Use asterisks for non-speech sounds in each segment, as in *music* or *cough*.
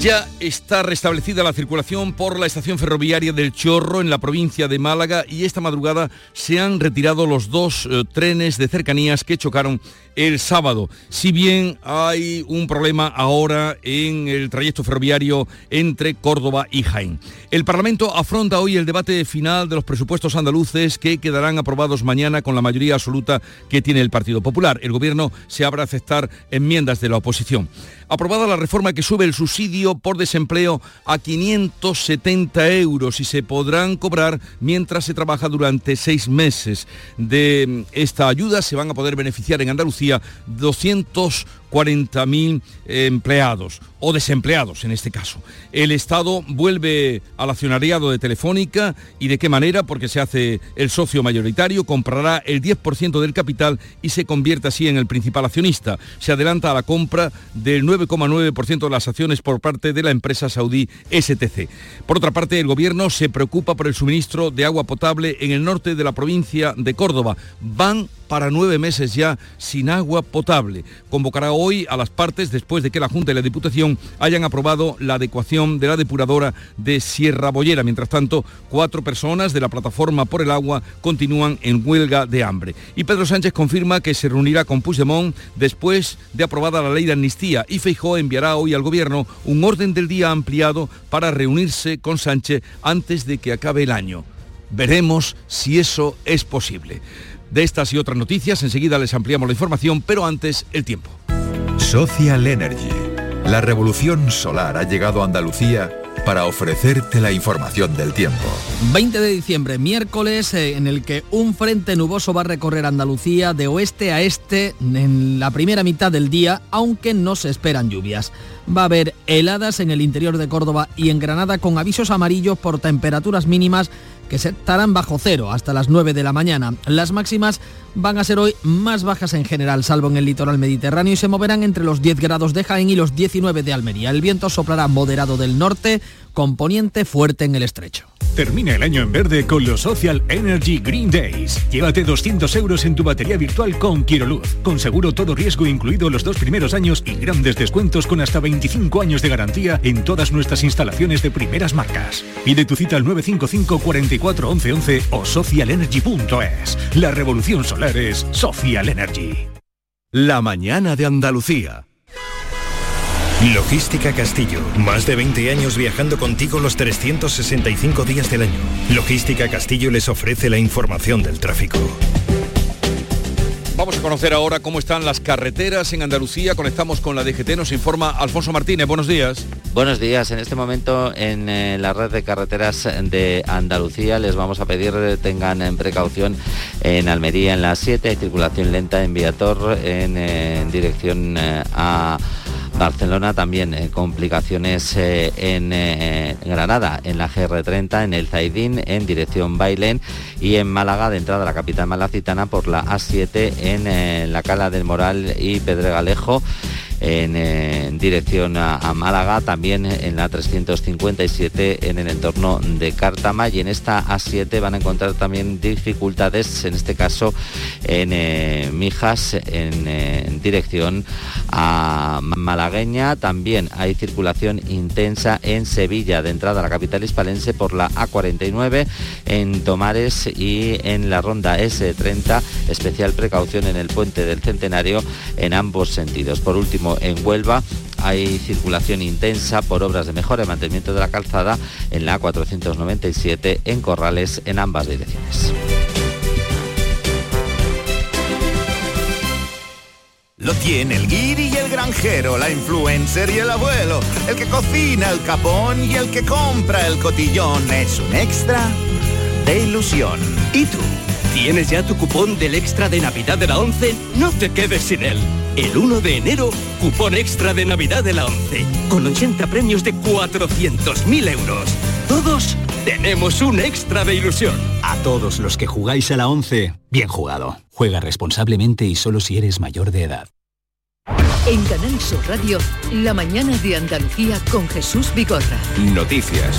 Ya está restablecida la circulación por la estación ferroviaria del Chorro en la provincia de Málaga y esta madrugada se han retirado los dos eh, trenes de cercanías que chocaron el sábado. Si bien hay un problema ahora en el trayecto ferroviario entre Córdoba y Jaén. El Parlamento afronta hoy el debate final de los presupuestos andaluces que quedarán aprobados mañana con la mayoría absoluta que tiene el Partido Popular. El Gobierno se abre a aceptar enmiendas de la oposición. Aprobada la reforma que sube el subsidio por desempleo a 570 euros y se podrán cobrar mientras se trabaja durante seis meses. De esta ayuda se van a poder beneficiar en Andalucía 200 40.000 empleados o desempleados en este caso. El Estado vuelve al accionariado de Telefónica y de qué manera, porque se hace el socio mayoritario, comprará el 10% del capital y se convierte así en el principal accionista. Se adelanta a la compra del 9,9% de las acciones por parte de la empresa saudí STC. Por otra parte, el gobierno se preocupa por el suministro de agua potable en el norte de la provincia de Córdoba. Van para nueve meses ya sin agua potable. Convocará hoy a las partes después de que la Junta y la Diputación hayan aprobado la adecuación de la depuradora de Sierra Bollera. Mientras tanto, cuatro personas de la plataforma por el agua continúan en huelga de hambre. Y Pedro Sánchez confirma que se reunirá con Puigdemont después de aprobada la ley de amnistía y Feijó enviará hoy al Gobierno un orden del día ampliado para reunirse con Sánchez antes de que acabe el año. Veremos si eso es posible. De estas y otras noticias enseguida les ampliamos la información, pero antes el tiempo. Social Energy. La revolución solar ha llegado a Andalucía para ofrecerte la información del tiempo. 20 de diciembre, miércoles, eh, en el que un frente nuboso va a recorrer Andalucía de oeste a este en la primera mitad del día, aunque no se esperan lluvias. Va a haber heladas en el interior de Córdoba y en Granada con avisos amarillos por temperaturas mínimas que se estarán bajo cero hasta las 9 de la mañana. Las máximas van a ser hoy más bajas en general, salvo en el litoral mediterráneo, y se moverán entre los 10 grados de Jaén y los 19 de Almería. El viento soplará moderado del norte, componente fuerte en el estrecho. Termina el año en verde con los Social Energy Green Days. Llévate 200 euros en tu batería virtual con Quiroluz, con seguro todo riesgo incluido los dos primeros años y grandes descuentos con hasta 25 años de garantía en todas nuestras instalaciones de primeras marcas. Pide tu cita al 955 44 11 11 o socialenergy.es. La revolución solar es Social Energy. La mañana de Andalucía. Logística Castillo. Más de 20 años viajando contigo los 365 días del año. Logística Castillo les ofrece la información del tráfico. Vamos a conocer ahora cómo están las carreteras en Andalucía. Conectamos con la DGT, nos informa Alfonso Martínez. Buenos días. Buenos días. En este momento en eh, la red de carreteras de Andalucía les vamos a pedir eh, tengan en precaución en Almería en la 7 hay circulación lenta en Viator en, eh, en dirección a Barcelona también eh, complicaciones eh, en eh, Granada, en la GR30, en el Zaidín, en dirección Bailén y en Málaga, de entrada a la capital malacitana por la A7 en la Cala del Moral y Pedregalejo en, dirección a, Málaga, también en la 357 en el entorno de Cártama y en esta A7 van a encontrar también dificultades, en este caso en eh, Mijas, en, en, dirección a Malagueña. También hay circulación intensa en Sevilla, de entrada a la capital hispalense por la A49, en Tomares y en la ronda S30, especial precaución en el puente del Centenario en ambos sentidos. Por último, en Huelva hay circulación intensa por obras de mejora y mantenimiento de la calzada en la A497 en Corrales en ambas direcciones. Lo tiene el guiri y el granjero, la influencer y el abuelo, el que cocina el capón y el que compra el cotillón. Es un extra de ilusión. ¿Y tú? ¿Tienes ya tu cupón del extra de Navidad de la 11? No te quedes sin él. El 1 de enero, cupón extra de Navidad de la 11, con 80 premios de 400.000 euros. Todos tenemos un extra de ilusión. A todos los que jugáis a la 11, bien jugado. Juega responsablemente y solo si eres mayor de edad. En Canal Sur Radio, la mañana de Andalucía con Jesús Vigorra. Noticias.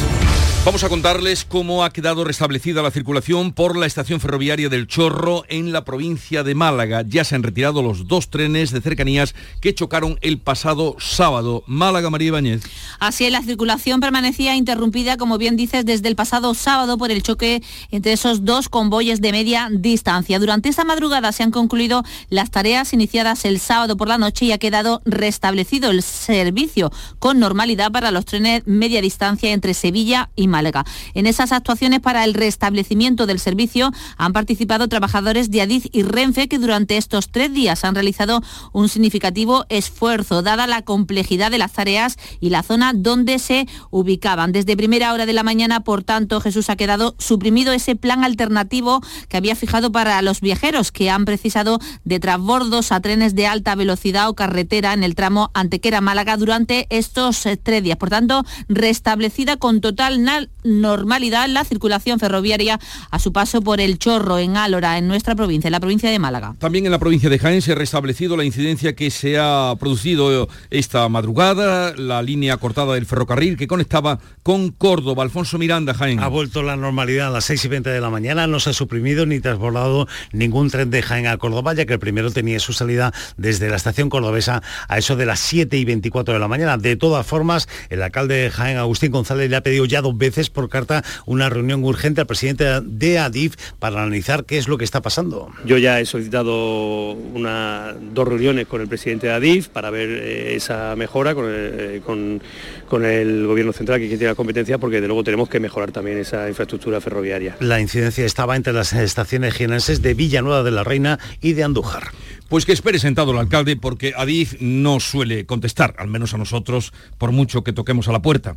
Vamos a contarles cómo ha quedado restablecida la circulación por la estación ferroviaria del Chorro en la provincia de Málaga. Ya se han retirado los dos trenes de cercanías que chocaron el pasado sábado. Málaga, María Ibáñez. Así es, la circulación permanecía interrumpida, como bien dices, desde el pasado sábado por el choque entre esos dos convoyes de media distancia. Durante esa madrugada se han concluido las tareas iniciadas el sábado por la noche y ha quedado restablecido el servicio con normalidad para los trenes media distancia entre Sevilla y Málaga. En esas actuaciones para el restablecimiento del servicio han participado trabajadores de Adif y Renfe que durante estos tres días han realizado un significativo esfuerzo, dada la complejidad de las tareas y la zona donde se ubicaban. Desde primera hora de la mañana, por tanto, Jesús ha quedado suprimido ese plan alternativo que había fijado para los viajeros que han precisado de transbordos a trenes de alta velocidad o carretera en el tramo Antequera-Málaga durante estos eh, tres días. Por tanto, restablecida con total normalidad la circulación ferroviaria a su paso por el Chorro en Álora, en nuestra provincia, en la provincia de Málaga. También en la provincia de Jaén se ha restablecido la incidencia que se ha producido esta madrugada, la línea cortada del ferrocarril que conectaba con Córdoba. Alfonso Miranda, Jaén. Ha vuelto la normalidad a las 6 y 20 de la mañana, no se ha suprimido ni transbordado ningún tren de Jaén a Córdoba, ya que el primero tenía su salida desde la estación cordobesa a eso de las 7 y 24 de la mañana. De todas formas, el alcalde de Jaén, Agustín González, le ha pedido ya dos veces por carta una reunión urgente al presidente de Adif para analizar qué es lo que está pasando. Yo ya he solicitado una, dos reuniones con el presidente de Adif para ver eh, esa mejora con el, con, con el gobierno central que tiene la competencia porque de luego tenemos que mejorar también esa infraestructura ferroviaria. La incidencia estaba entre las estaciones jienenses de Villanueva de la Reina y de Andújar. Pues que espere sentado el alcalde porque Adif no suele contestar, al menos a nosotros, por mucho que toquemos a la puerta.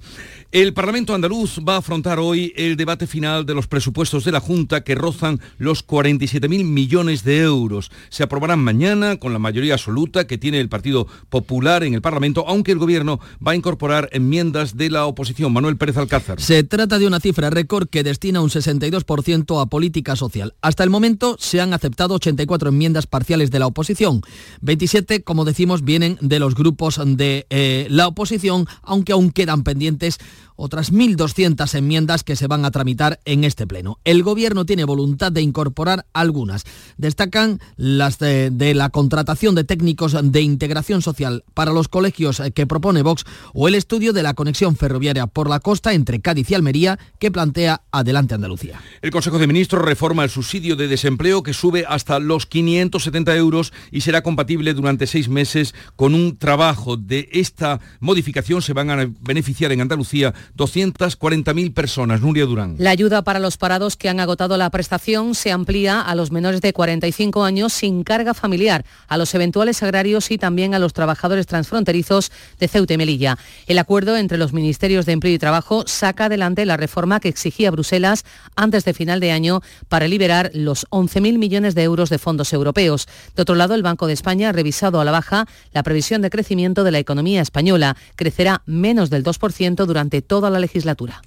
El Parlamento andaluz va a afrontar hoy el debate final de los presupuestos de la Junta que rozan los 47.000 millones de euros. Se aprobarán mañana con la mayoría absoluta que tiene el Partido Popular en el Parlamento, aunque el Gobierno va a incorporar enmiendas de la oposición. Manuel Pérez Alcázar. Se trata de una cifra récord que destina un 62% a política social. Hasta el momento se han aceptado 84 enmiendas parciales de la oposición 27, como decimos, vienen de los grupos de eh, la oposición, aunque aún quedan pendientes otras 1.200 enmiendas que se van a tramitar en este pleno. El Gobierno tiene voluntad de incorporar algunas. Destacan las de, la contratación de técnicos de integración social para los colegios que propone Vox o el estudio de la conexión ferroviaria por la costa entre Cádiz y Almería que plantea Adelante Andalucía. El Consejo de Ministros reforma el subsidio de desempleo que sube hasta los 570 euros y será compatible durante seis meses con un trabajo. De esta modificación se van a beneficiar en Andalucía 240.000 personas. Nuria Durán. La ayuda para los parados que han agotado la prestación se amplía a los menores de 45 años sin carga familiar, a los eventuales agrarios y también a los trabajadores transfronterizos de Ceuta y Melilla. El acuerdo entre los Ministerios de Empleo y Trabajo saca adelante la reforma que exigía Bruselas antes de final de año para liberar los 11.000 millones de euros de fondos europeos. De otro el Banco de España ha revisado a la baja la previsión de crecimiento de la economía española. Crecerá menos del 2% durante toda la legislatura.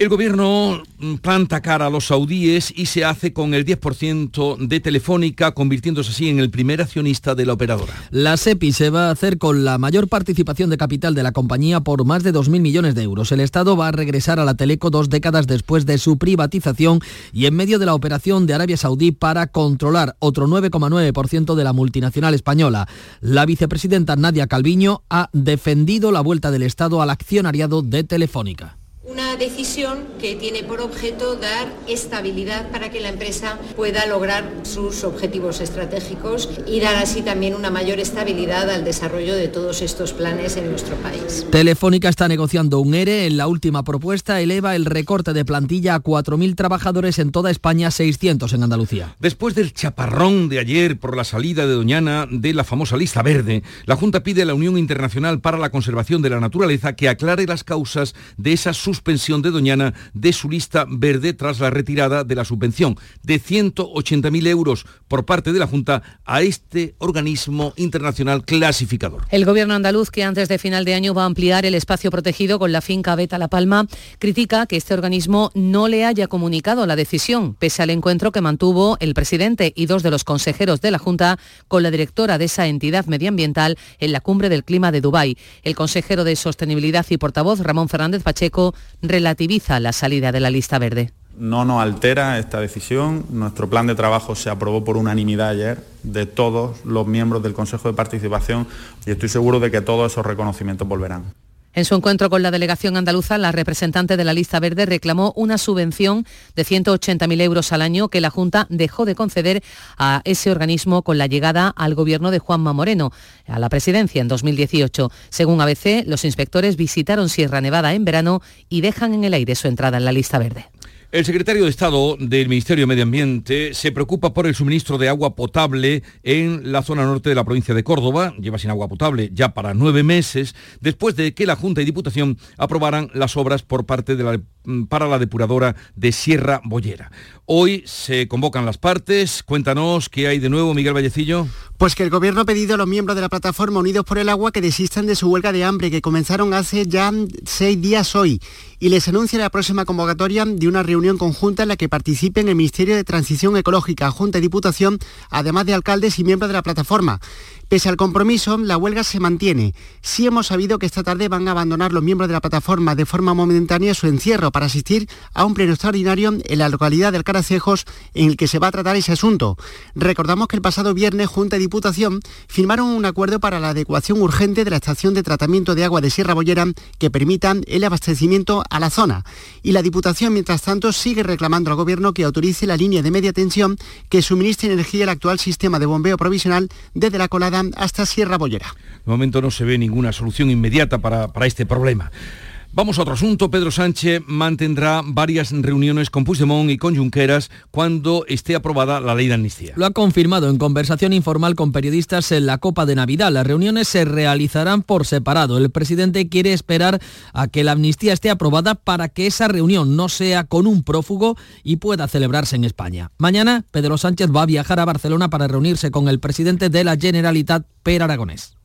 El gobierno planta cara a los saudíes y se hace con el 10% de Telefónica, convirtiéndose así en el primer accionista de la operadora. La SEPI se va a hacer con la mayor participación de capital de la compañía por más de 2.000 millones de euros. El Estado va a regresar a la Teleco dos décadas después de su privatización y en medio de la operación de Arabia Saudí para controlar otro 9,9% de la multinacional española. La vicepresidenta Nadia Calviño ha defendido la vuelta del Estado al accionariado de Telefónica. Una decisión que tiene por objeto dar estabilidad para que la empresa pueda lograr sus objetivos estratégicos y dar así también una mayor estabilidad al desarrollo de todos estos planes en nuestro país. Telefónica está negociando un ERE. En la última propuesta eleva el recorte de plantilla a 4.000 trabajadores en toda España, 600 en Andalucía. Después del chaparrón de ayer por la salida de Doñana de la famosa lista verde, la Junta pide a la Unión Internacional para la Conservación de la Naturaleza que aclare las causas de esas sus suspensión de Doñana de su lista verde tras la retirada de la subvención de 180.000 euros por parte de la Junta a este organismo internacional clasificador. El gobierno andaluz, que antes de final de año va a ampliar el espacio protegido con la finca Beta La Palma, critica que este organismo no le haya comunicado la decisión, pese al encuentro que mantuvo el presidente y dos de los consejeros de la Junta con la directora de esa entidad medioambiental en la cumbre del clima de Dubái. El consejero de Sostenibilidad y portavoz, Ramón Fernández Pacheco, relativiza la salida de la lista verde. No nos altera esta decisión. Nuestro plan de trabajo se aprobó por unanimidad ayer de todos los miembros del Consejo de Participación y estoy seguro de que todos esos reconocimientos volverán. En su encuentro con la delegación andaluza, la representante de la lista verde reclamó una subvención de 180.000 euros al año que la Junta dejó de conceder a ese organismo con la llegada al gobierno de Juanma Moreno a la presidencia en 2018. Según ABC, los inspectores visitaron Sierra Nevada en verano y dejan en el aire su entrada en la lista verde. El secretario de Estado del Ministerio de Medio Ambiente se preocupa por el suministro de agua potable en la zona norte de la provincia de Córdoba. Lleva sin agua potable ya para nueve meses, después de que la Junta y Diputación aprobaran las obras por parte de la, para la depuradora de Sierra Bollera. Hoy se convocan las partes. Cuéntanos qué hay de nuevo, Miguel Vallecillo. Pues que el Gobierno ha pedido a los miembros de la plataforma Unidos por el Agua que desistan de su huelga de hambre que comenzaron hace ya seis días hoy y les anuncia la próxima convocatoria de una reunión conjunta en la que participen el Ministerio de Transición Ecológica, Junta y Diputación, además de alcaldes y miembros de la plataforma. Pese al compromiso, la huelga se mantiene. Sí hemos sabido que esta tarde van a abandonar los miembros de la plataforma de forma momentánea su encierro para asistir a un pleno extraordinario en la localidad del Caracejos en el que se va a tratar ese asunto. Recordamos que el pasado viernes Junta y Diputación firmaron un acuerdo para la adecuación urgente de la estación de tratamiento de agua de Sierra Bollera que permita el abastecimiento a la zona. Y la Diputación, mientras tanto, sigue reclamando al Gobierno que autorice la línea de media tensión que suministre energía al actual sistema de bombeo provisional desde la colada hasta Sierra Bollera. De momento no se ve ninguna solución inmediata para, para este problema. Vamos a otro asunto. Pedro Sánchez mantendrá varias reuniones con Puigdemont y con Junqueras cuando esté aprobada la ley de amnistía. Lo ha confirmado en conversación informal con periodistas en la Copa de Navidad. Las reuniones se realizarán por separado. El presidente quiere esperar a que la amnistía esté aprobada para que esa reunión no sea con un prófugo y pueda celebrarse en España. Mañana Pedro Sánchez va a viajar a Barcelona para reunirse con el presidente de la Generalitat, Per Aragonés.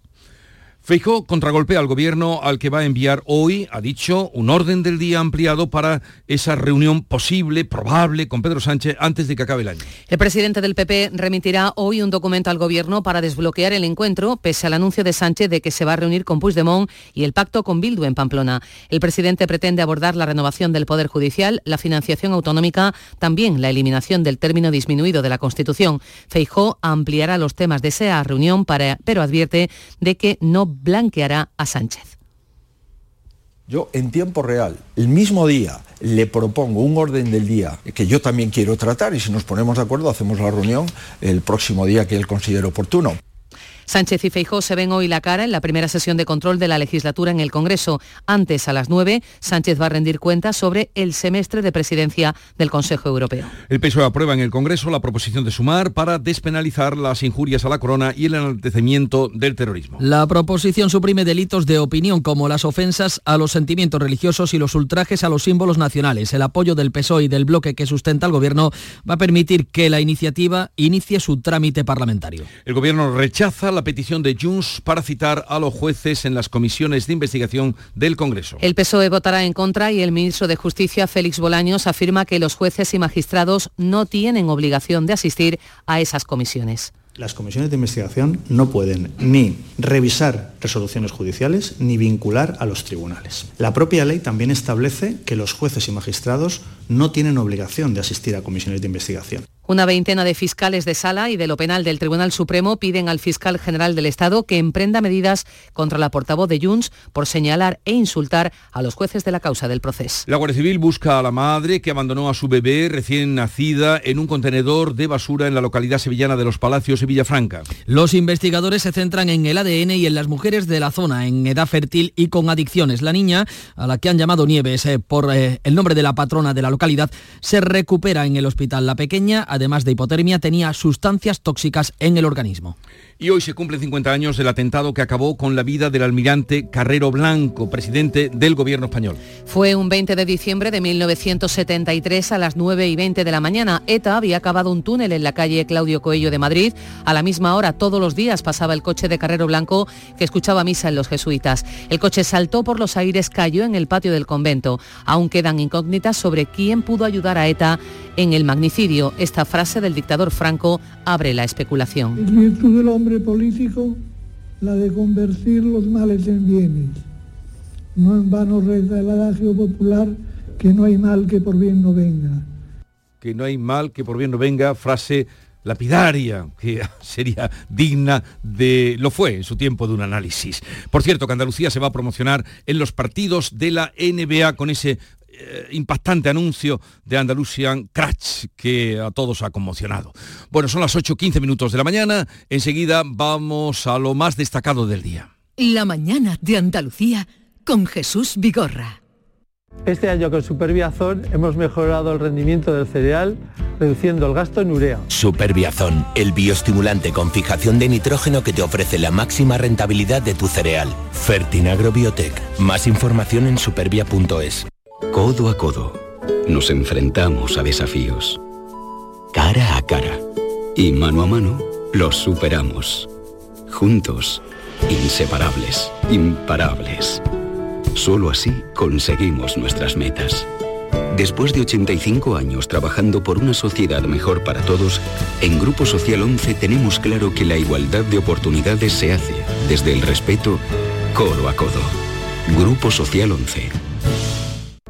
Feijó contragolpea al gobierno al que va a enviar hoy, ha dicho, un orden del día ampliado para esa reunión posible, probable, con Pedro Sánchez antes de que acabe el año. El presidente del PP remitirá hoy un documento al gobierno para desbloquear el encuentro, pese al anuncio de Sánchez de que se va a reunir con Puigdemont y el pacto con Bildu en Pamplona. El presidente pretende abordar la renovación del Poder Judicial, la financiación autonómica, también la eliminación del término disminuido de la Constitución. Feijó ampliará los temas de esa reunión, para, pero advierte de que no blanqueará a Sánchez. Yo en tiempo real, el mismo día, le propongo un orden del día que yo también quiero tratar y si nos ponemos de acuerdo hacemos la reunión el próximo día que él considere oportuno. Sánchez y Feijó se ven hoy la cara en la primera sesión de control de la legislatura en el Congreso. Antes, a las 9, Sánchez va a rendir cuentas sobre el semestre de presidencia del Consejo Europeo. El PSOE aprueba en el Congreso la proposición de sumar para despenalizar las injurias a la corona y el enaltecimiento del terrorismo. La proposición suprime delitos de opinión como las ofensas a los sentimientos religiosos y los ultrajes a los símbolos nacionales. El apoyo del PSOE y del bloque que sustenta al Gobierno va a permitir que la iniciativa inicie su trámite parlamentario. El Gobierno rechaza la petición de Junts para citar a los jueces en las comisiones de investigación del Congreso. El PSOE votará en contra y el ministro de Justicia, Félix Bolaños, afirma que los jueces y magistrados no tienen obligación de asistir a esas comisiones. Las comisiones de investigación no pueden ni revisar resoluciones judiciales ni vincular a los tribunales. La propia ley también establece que los jueces y magistrados no tienen obligación de asistir a comisiones de investigación. Una veintena de fiscales de sala y de lo penal del Tribunal Supremo piden al fiscal general del Estado que emprenda medidas contra la portavoz de Junts por señalar e insultar a los jueces de la causa del proceso. La Guardia Civil busca a la madre que abandonó a su bebé recién nacida en un contenedor de basura en la localidad sevillana de Los Palacios y Villafranca. Los investigadores se centran en el ADN y en las mujeres de la zona, en edad fértil y con adicciones. La niña, a la que han llamado Nieves eh, por eh, el nombre de la patrona de la localidad, se recupera en el hospital. La pequeña además de hipotermia, tenía sustancias tóxicas en el organismo. Y hoy se cumplen 50 años del atentado que acabó con la vida del almirante Carrero Blanco, presidente del gobierno español. Fue un 20 de diciembre de 1973 a las 9 y 20 de la mañana. ETA había acabado un túnel en la calle Claudio Coello de Madrid. A la misma hora, todos los días, pasaba el coche de Carrero Blanco que escuchaba misa en los jesuitas. El coche saltó por los aires, cayó en el patio del convento. Aún quedan incógnitas sobre quién pudo ayudar a ETA en el magnicidio. Esta frase del dictador Franco abre la especulación. Político la de convertir los males en bienes. No en vano reza el adagio popular que no hay mal que por bien no venga. Que no hay mal que por bien no venga, frase lapidaria, que *laughs* sería digna de, lo fue en su tiempo de un análisis. Por cierto, que Andalucía se va a promocionar en los partidos de la NBA con ese eh, impactante anuncio de Andalusian Crash que a todos ha conmocionado. Bueno, son las 8.15 minutos de la mañana, enseguida vamos a lo más destacado del día. La mañana de Andalucía con Jesús Vigorra. Este año con Superbiazón hemos mejorado el rendimiento del cereal, reduciendo el gasto en urea. Superbiazón, el bioestimulante con fijación de nitrógeno que te ofrece la máxima rentabilidad de tu cereal. Fertinagro Biotech. Más información en supervia.es. Codo a codo, nos enfrentamos a desafíos. Cara a cara y mano a mano, los superamos. Juntos, inseparables, imparables. Solo así conseguimos nuestras metas. Después de 85 años trabajando por una sociedad mejor para todos, en Grupo Social 11 tenemos claro que la igualdad de oportunidades se hace desde el respeto, codo a codo. Grupo Social 11.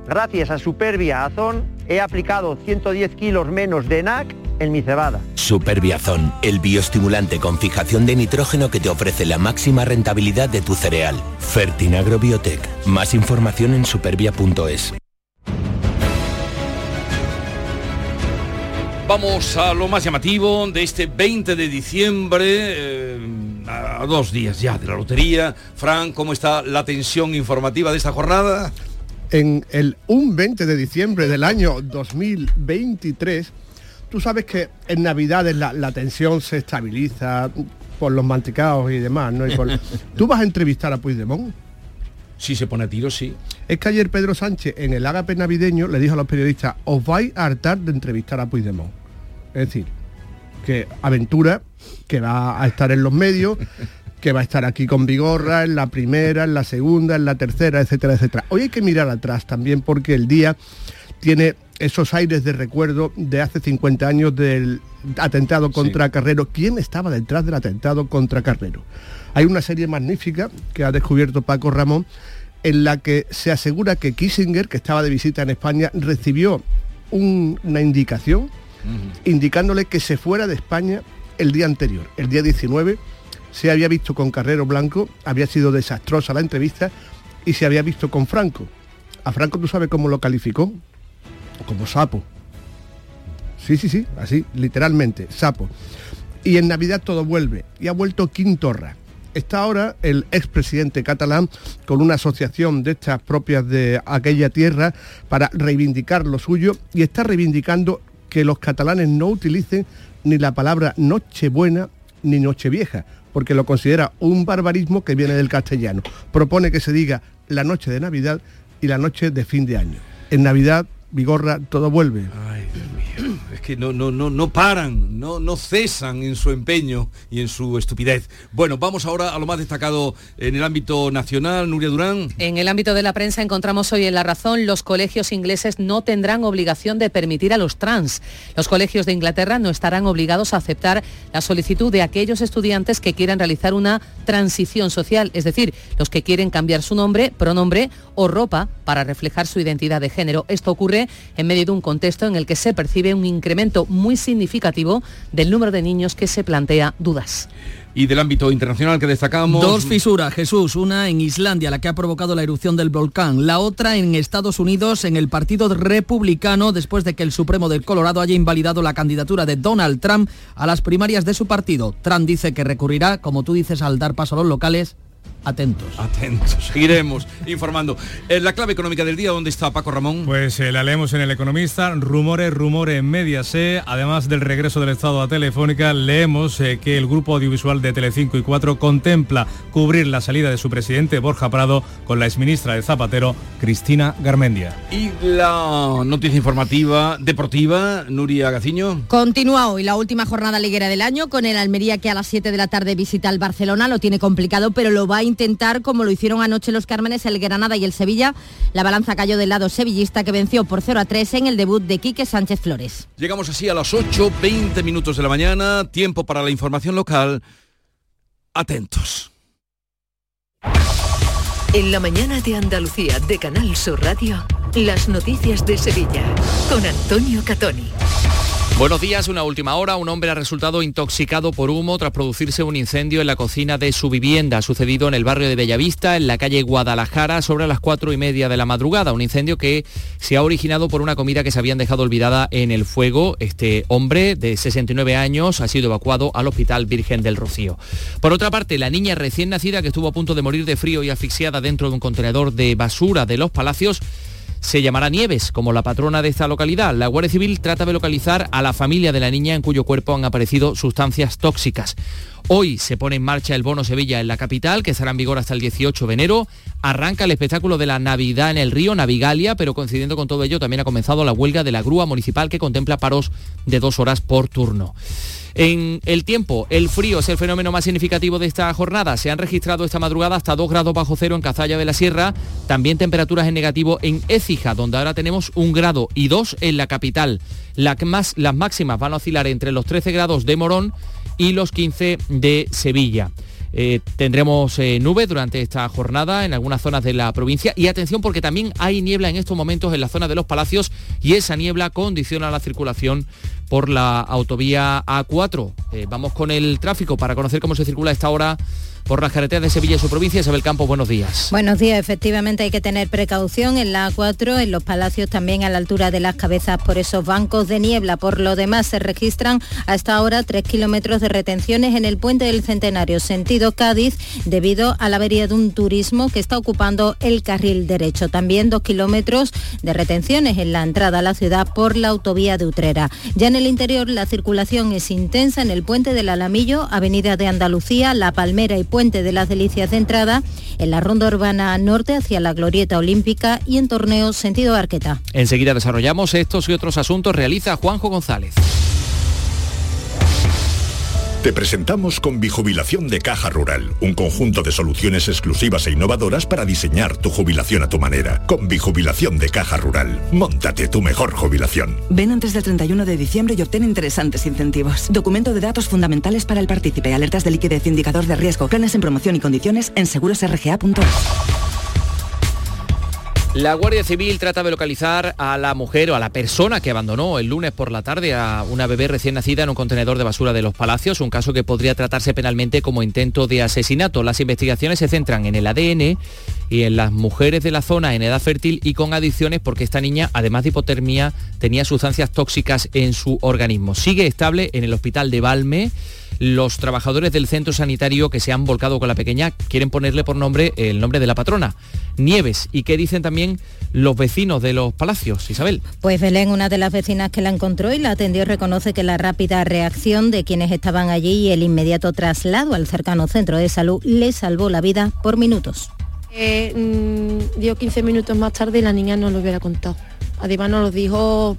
Gracias a Superbia Azón he aplicado 110 kilos menos de NAC en mi cebada. Superbiazón, el bioestimulante con fijación de nitrógeno que te ofrece la máxima rentabilidad de tu cereal. Fertinagro Biotech. Más información en supervia.es. Vamos a lo más llamativo de este 20 de diciembre, eh, a dos días ya de la lotería. Fran, ¿cómo está la tensión informativa de esta jornada? En el un 20 de diciembre del año 2023, tú sabes que en Navidades la, la tensión se estabiliza por los mantecaos y demás, ¿no? Y por- *laughs* ¿Tú vas a entrevistar a Puigdemont? Si se pone a tiro, sí. Es que ayer Pedro Sánchez en el ágape navideño le dijo a los periodistas, os vais a hartar de entrevistar a Puigdemont. Es decir, que aventura, que va a estar en los medios, *laughs* que va a estar aquí con Vigorra en la primera, en la segunda, en la tercera, etcétera, etcétera. Hoy hay que mirar atrás también porque el día tiene esos aires de recuerdo de hace 50 años del atentado contra Carrero. ¿Quién estaba detrás del atentado contra Carrero? Hay una serie magnífica que ha descubierto Paco Ramón en la que se asegura que Kissinger, que estaba de visita en España, recibió un- una indicación indicándole que se fuera de España el día anterior, el día 19, se había visto con Carrero Blanco, había sido desastrosa la entrevista y se había visto con Franco. A Franco tú sabes cómo lo calificó, como sapo. Sí, sí, sí, así, literalmente, sapo. Y en Navidad todo vuelve y ha vuelto Quintorra. Está ahora el expresidente catalán con una asociación de estas propias de aquella tierra para reivindicar lo suyo y está reivindicando que los catalanes no utilicen ni la palabra Nochebuena ni Nochevieja, porque lo considera un barbarismo que viene del castellano. Propone que se diga la noche de Navidad y la noche de fin de año. En Navidad, Vigorra, todo vuelve. Es que no, no, no, no paran, no, no cesan en su empeño y en su estupidez. Bueno, vamos ahora a lo más destacado en el ámbito nacional, Nuria Durán. En el ámbito de la prensa encontramos hoy en La Razón, los colegios ingleses no tendrán obligación de permitir a los trans. Los colegios de Inglaterra no estarán obligados a aceptar la solicitud de aquellos estudiantes que quieran realizar una transición social, es decir, los que quieren cambiar su nombre, pronombre o ropa para reflejar su identidad de género. Esto ocurre en medio de un contexto en el que se percibe un incremento muy significativo del número de niños que se plantea dudas. Y del ámbito internacional que destacamos. Dos fisuras, Jesús, una en Islandia, la que ha provocado la erupción del volcán, la otra en Estados Unidos, en el Partido Republicano, después de que el Supremo del Colorado haya invalidado la candidatura de Donald Trump a las primarias de su partido. Trump dice que recurrirá, como tú dices, al dar paso a los locales atentos. Atentos, *laughs* seguiremos informando. En la clave económica del día, ¿dónde está Paco Ramón? Pues eh, la leemos en El Economista, rumores, rumores en C. además del regreso del Estado a Telefónica, leemos eh, que el grupo audiovisual de Telecinco y 4 contempla cubrir la salida de su presidente Borja Prado con la exministra de Zapatero, Cristina Garmendia. Y la noticia informativa deportiva, Nuria Gaciño. Continúa hoy la última jornada liguera del año con el Almería que a las 7 de la tarde visita el Barcelona, lo tiene complicado, pero lo va a intentar como lo hicieron anoche los Cármenes, el Granada y el Sevilla. La balanza cayó del lado sevillista que venció por 0 a 3 en el debut de Quique Sánchez Flores. Llegamos así a las 8, 20 minutos de la mañana, tiempo para la información local. Atentos. En la mañana de Andalucía de Canal Sur Radio, las noticias de Sevilla con Antonio Catoni. Buenos días, una última hora. Un hombre ha resultado intoxicado por humo tras producirse un incendio en la cocina de su vivienda. Ha sucedido en el barrio de Bellavista, en la calle Guadalajara, sobre las cuatro y media de la madrugada. Un incendio que se ha originado por una comida que se habían dejado olvidada en el fuego. Este hombre de 69 años ha sido evacuado al Hospital Virgen del Rocío. Por otra parte, la niña recién nacida que estuvo a punto de morir de frío y asfixiada dentro de un contenedor de basura de los Palacios se llamará Nieves, como la patrona de esta localidad. La Guardia Civil trata de localizar a la familia de la niña en cuyo cuerpo han aparecido sustancias tóxicas. Hoy se pone en marcha el Bono Sevilla en la capital, que estará en vigor hasta el 18 de enero. Arranca el espectáculo de la Navidad en el río Navigalia, pero coincidiendo con todo ello también ha comenzado la huelga de la grúa municipal que contempla paros de dos horas por turno. En el tiempo, el frío es el fenómeno más significativo de esta jornada. Se han registrado esta madrugada hasta 2 grados bajo cero en Cazalla de la Sierra, también temperaturas en negativo en Écija, donde ahora tenemos un grado y dos en la capital. Las, máximas van a oscilar entre los 13 grados de Morón y los 15 de Sevilla. Eh, tendremos eh, nube durante esta jornada en algunas zonas de la provincia y atención porque también hay niebla en estos momentos en la zona de los palacios y esa niebla condiciona la circulación por la autovía A4. Eh, vamos con el tráfico para conocer cómo se circula a esta hora por las carreteras de Sevilla y su provincia. Isabel Campos, buenos días. Buenos días, efectivamente hay que tener precaución en la A4, en los palacios también a la altura de las cabezas por esos bancos de niebla. Por lo demás se registran hasta ahora tres kilómetros de retenciones en el puente del Centenario, sentido Cádiz, debido a la avería de un turismo que está ocupando el carril derecho. También dos kilómetros de retenciones en la entrada a la ciudad por la autovía de Utrera. Ya en el interior la circulación es intensa en el puente del Alamillo, Avenida de Andalucía, La Palmera y Puente de las Delicias de entrada, en la ronda urbana norte hacia la Glorieta Olímpica y en torneo sentido Arqueta. Enseguida desarrollamos estos y otros asuntos, realiza Juanjo González. Te presentamos con Bijubilación de Caja Rural, un conjunto de soluciones exclusivas e innovadoras para diseñar tu jubilación a tu manera. Con Bijubilación de Caja Rural, montate tu mejor jubilación. Ven antes del 31 de diciembre y obtén interesantes incentivos. Documento de datos fundamentales para el partícipe, alertas de liquidez, indicador de riesgo, planes en promoción y condiciones en segurosrga.es. La Guardia Civil trata de localizar a la mujer o a la persona que abandonó el lunes por la tarde a una bebé recién nacida en un contenedor de basura de los Palacios, un caso que podría tratarse penalmente como intento de asesinato. Las investigaciones se centran en el ADN y en las mujeres de la zona en edad fértil y con adicciones porque esta niña, además de hipotermia, tenía sustancias tóxicas en su organismo. Sigue estable en el hospital de Valme los trabajadores del centro sanitario que se han volcado con la pequeña quieren ponerle por nombre el nombre de la patrona, Nieves. ¿Y qué dicen también los vecinos de los palacios, Isabel? Pues Belén, una de las vecinas que la encontró y la atendió, reconoce que la rápida reacción de quienes estaban allí y el inmediato traslado al cercano centro de salud le salvó la vida por minutos. Eh, dio 15 minutos más tarde y la niña no lo hubiera contado. Además nos lo dijo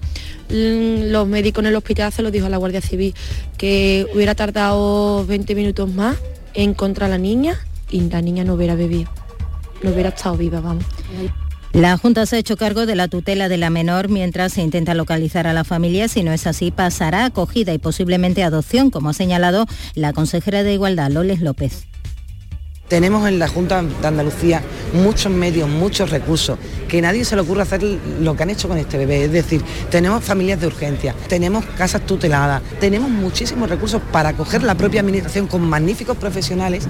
mm, los médicos en el hospital, se lo dijo a la Guardia Civil, que hubiera tardado 20 minutos más en encontrar a la niña y la niña no hubiera bebido, no hubiera estado viva, vamos. La Junta se ha hecho cargo de la tutela de la menor mientras se intenta localizar a la familia. Si no es así, pasará acogida y posiblemente adopción, como ha señalado la consejera de Igualdad, Loles López. Tenemos en la Junta de Andalucía muchos medios, muchos recursos, que nadie se le ocurre hacer lo que han hecho con este bebé. Es decir, tenemos familias de urgencia, tenemos casas tuteladas, tenemos muchísimos recursos para acoger la propia administración con magníficos profesionales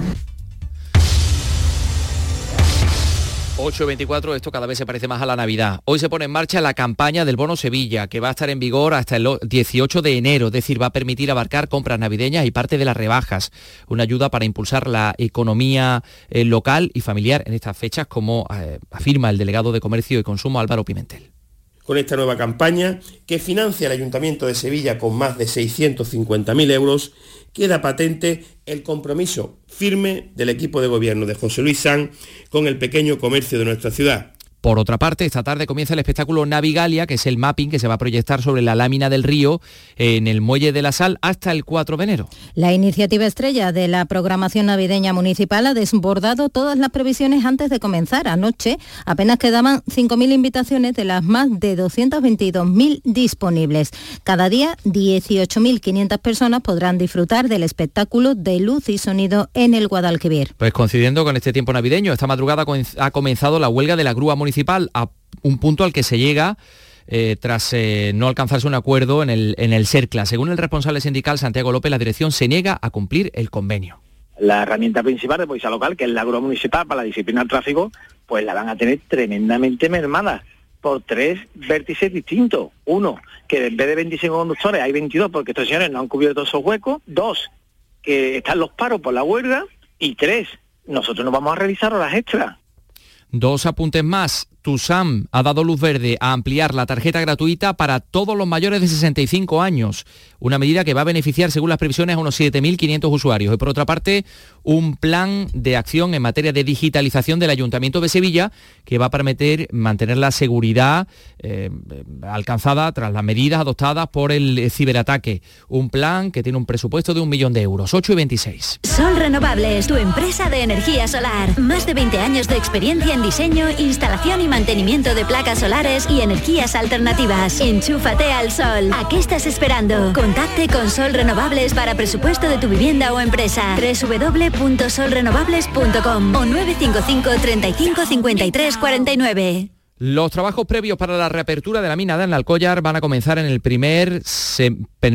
8.24, esto cada vez se parece más a la Navidad. Hoy se pone en marcha la campaña del Bono Sevilla, que va a estar en vigor hasta el 18 de enero, es decir, va a permitir abarcar compras navideñas y parte de las rebajas. Una ayuda para impulsar la economía eh, local y familiar en estas fechas, como eh, afirma el delegado de Comercio y Consumo Álvaro Pimentel con esta nueva campaña que financia el Ayuntamiento de Sevilla con más de 650.000 euros, queda patente el compromiso firme del equipo de gobierno de José Luis San con el pequeño comercio de nuestra ciudad. Por otra parte, esta tarde comienza el espectáculo Navigalia, que es el mapping que se va a proyectar sobre la lámina del río en el Muelle de la Sal hasta el 4 de enero. La iniciativa estrella de la programación navideña municipal ha desbordado todas las previsiones antes de comenzar. Anoche apenas quedaban 5.000 invitaciones de las más de 222.000 disponibles. Cada día 18.500 personas podrán disfrutar del espectáculo de luz y sonido en el Guadalquivir. Pues coincidiendo con este tiempo navideño, esta madrugada ha comenzado la huelga de la grúa municipal a un punto al que se llega eh, tras eh, no alcanzarse un acuerdo en el, en el CERCLA. Según el responsable sindical Santiago López, la dirección se niega a cumplir el convenio. La herramienta principal de policía local, que es la grúa municipal para la disciplina del tráfico, pues la van a tener tremendamente mermada por tres vértices distintos. Uno, que en vez de 25 conductores hay 22 porque estos señores no han cubierto esos huecos. Dos, que están los paros por la huelga. Y tres, nosotros nos vamos a revisar horas extras. Dos apuntes más. TUSAM ha dado luz verde a ampliar la tarjeta gratuita para todos los mayores de 65 años, una medida que va a beneficiar, según las previsiones, a unos 7.500 usuarios. Y por otra parte, un plan de acción en materia de digitalización del Ayuntamiento de Sevilla que va a permitir mantener la seguridad eh, alcanzada tras las medidas adoptadas por el ciberataque. Un plan que tiene un presupuesto de un millón de euros, 8 y 26. Sol Renovables, tu empresa de energía solar. Más de 20 años de experiencia en diseño, instalación y mantenimiento de placas solares y energías alternativas. Enchúfate al sol. ¿A qué estás esperando? Contacte con Sol Renovables para presupuesto de tu vivienda o empresa. www.solrenovables.com o 955 35 53 49. Los trabajos previos para la reapertura de la mina de Alcollar van a comenzar en el primer,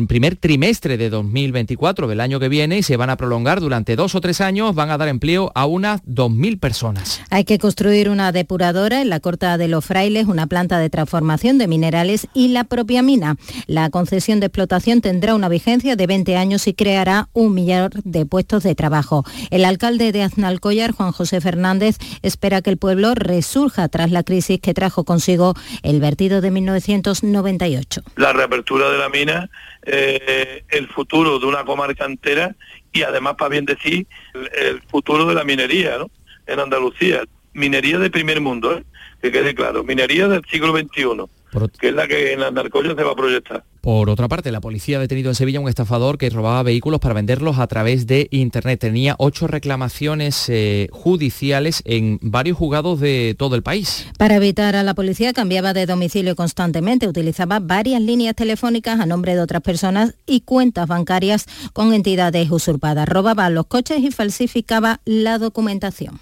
primer trimestre de 2024 del año que viene y se van a prolongar durante dos o tres años. Van a dar empleo a unas 2.000 personas. Hay que construir una depuradora en la Corta de los Frailes, una planta de transformación de minerales y la propia mina. La concesión de explotación tendrá una vigencia de 20 años y creará un millón de puestos de trabajo. El alcalde de Aznalcóllar, Juan José Fernández, espera que el pueblo resurja tras la crisis que trajo consigo el vertido de 1998. La reapertura de la mina, eh, el futuro de una comarca entera y además, para bien decir, el, futuro de la minería en Andalucía. Minería de primer mundo, ¿eh? que quede claro, minería del siglo XXI que es la que en las narcotas se va a proyectar. Por otra parte, la policía ha detenido en Sevilla un estafador que robaba vehículos para venderlos a través de Internet. Tenía ocho reclamaciones eh, judiciales en varios juzgados de todo el país. Para evitar a la policía cambiaba de domicilio constantemente, utilizaba varias líneas telefónicas a nombre de otras personas y cuentas bancarias con entidades usurpadas. Robaba los coches y falsificaba la documentación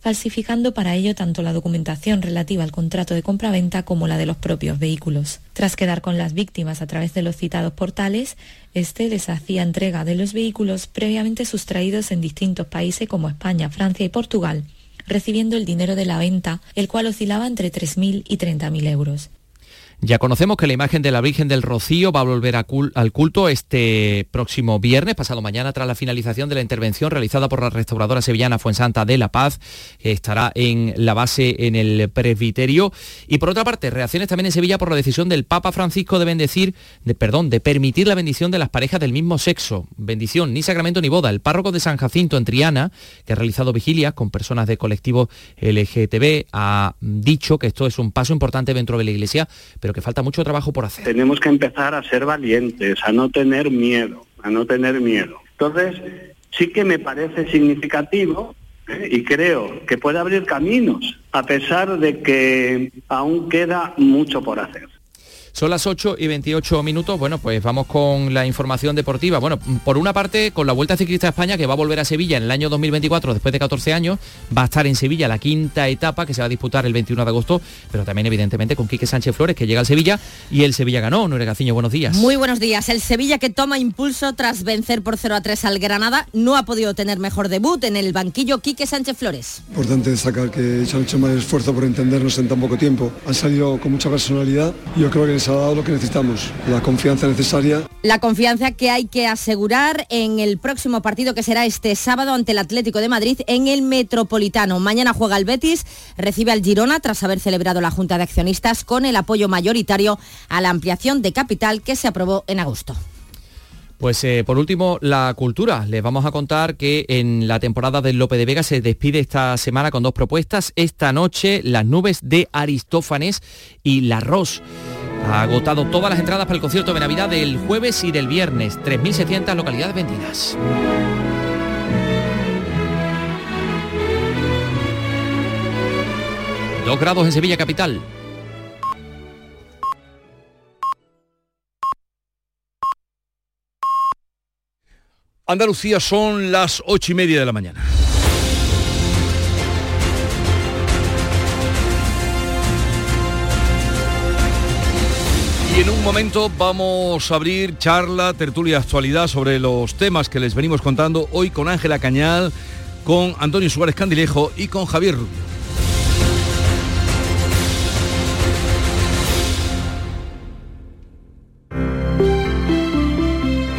falsificando para ello tanto la documentación relativa al contrato de compraventa como la de los propios vehículos. Tras quedar con las víctimas a través de los citados portales, este les hacía entrega de los vehículos previamente sustraídos en distintos países como España, Francia y Portugal, recibiendo el dinero de la venta, el cual oscilaba entre 3.000 y 30.000 euros. Ya conocemos que la imagen de la Virgen del Rocío va a volver al culto este próximo viernes, pasado mañana, tras la finalización de la intervención realizada por la restauradora sevillana Fuensanta de La Paz, que estará en la base en el presbiterio. Y por otra parte, reacciones también en Sevilla por la decisión del Papa Francisco de bendecir, de, perdón, de permitir la bendición de las parejas del mismo sexo. Bendición, ni sacramento ni boda. El párroco de San Jacinto en Triana, que ha realizado vigilias con personas de colectivo LGTB, ha dicho que esto es un paso importante dentro de la Iglesia, que falta mucho trabajo por hacer. Tenemos que empezar a ser valientes, a no tener miedo, a no tener miedo. Entonces, sí que me parece significativo ¿eh? y creo que puede abrir caminos, a pesar de que aún queda mucho por hacer. Son las 8 y 28 minutos. Bueno, pues vamos con la información deportiva. Bueno, por una parte, con la Vuelta Ciclista a España, que va a volver a Sevilla en el año 2024, después de 14 años, va a estar en Sevilla la quinta etapa que se va a disputar el 21 de agosto, pero también evidentemente con Quique Sánchez Flores, que llega al Sevilla y el Sevilla ganó. Nuere Gaciño, buenos días. Muy buenos días. El Sevilla que toma impulso tras vencer por 0 a 3 al Granada, no ha podido tener mejor debut en el banquillo Quique Sánchez Flores. Importante destacar que se han hecho más esfuerzo por entendernos en tan poco tiempo. Han salido con mucha personalidad y yo creo que les ha dado lo que necesitamos, la confianza necesaria. La confianza que hay que asegurar en el próximo partido que será este sábado ante el Atlético de Madrid en el Metropolitano. Mañana juega el Betis, recibe al Girona tras haber celebrado la Junta de Accionistas con el apoyo mayoritario a la ampliación de capital que se aprobó en agosto. Pues eh, por último, la cultura. Les vamos a contar que en la temporada del Lope de Vega se despide esta semana con dos propuestas. Esta noche, Las nubes de Aristófanes y La Ros. Ha agotado todas las entradas para el concierto de Navidad del jueves y del viernes. 3.600 localidades vendidas. Dos grados en Sevilla Capital. Andalucía son las ocho y media de la mañana. En un momento vamos a abrir charla, tertulia actualidad sobre los temas que les venimos contando hoy con Ángela Cañal, con Antonio Suárez Candilejo y con Javier Rubio.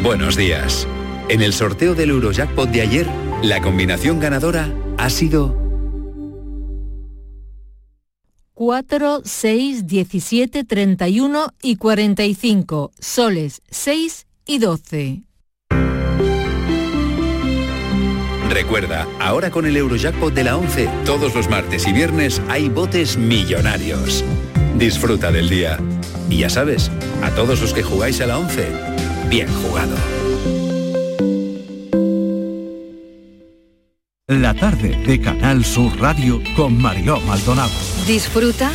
Buenos días. En el sorteo del Eurojackpot de ayer, la combinación ganadora ha sido 4, 6, 17, 31 y 45. Soles 6 y 12. Recuerda, ahora con el Eurojackpot de la 11, todos los martes y viernes hay botes millonarios. Disfruta del día. Y ya sabes, a todos los que jugáis a la 11, bien jugado. La tarde de Canal Sur Radio con Mariló Maldonado. Disfruta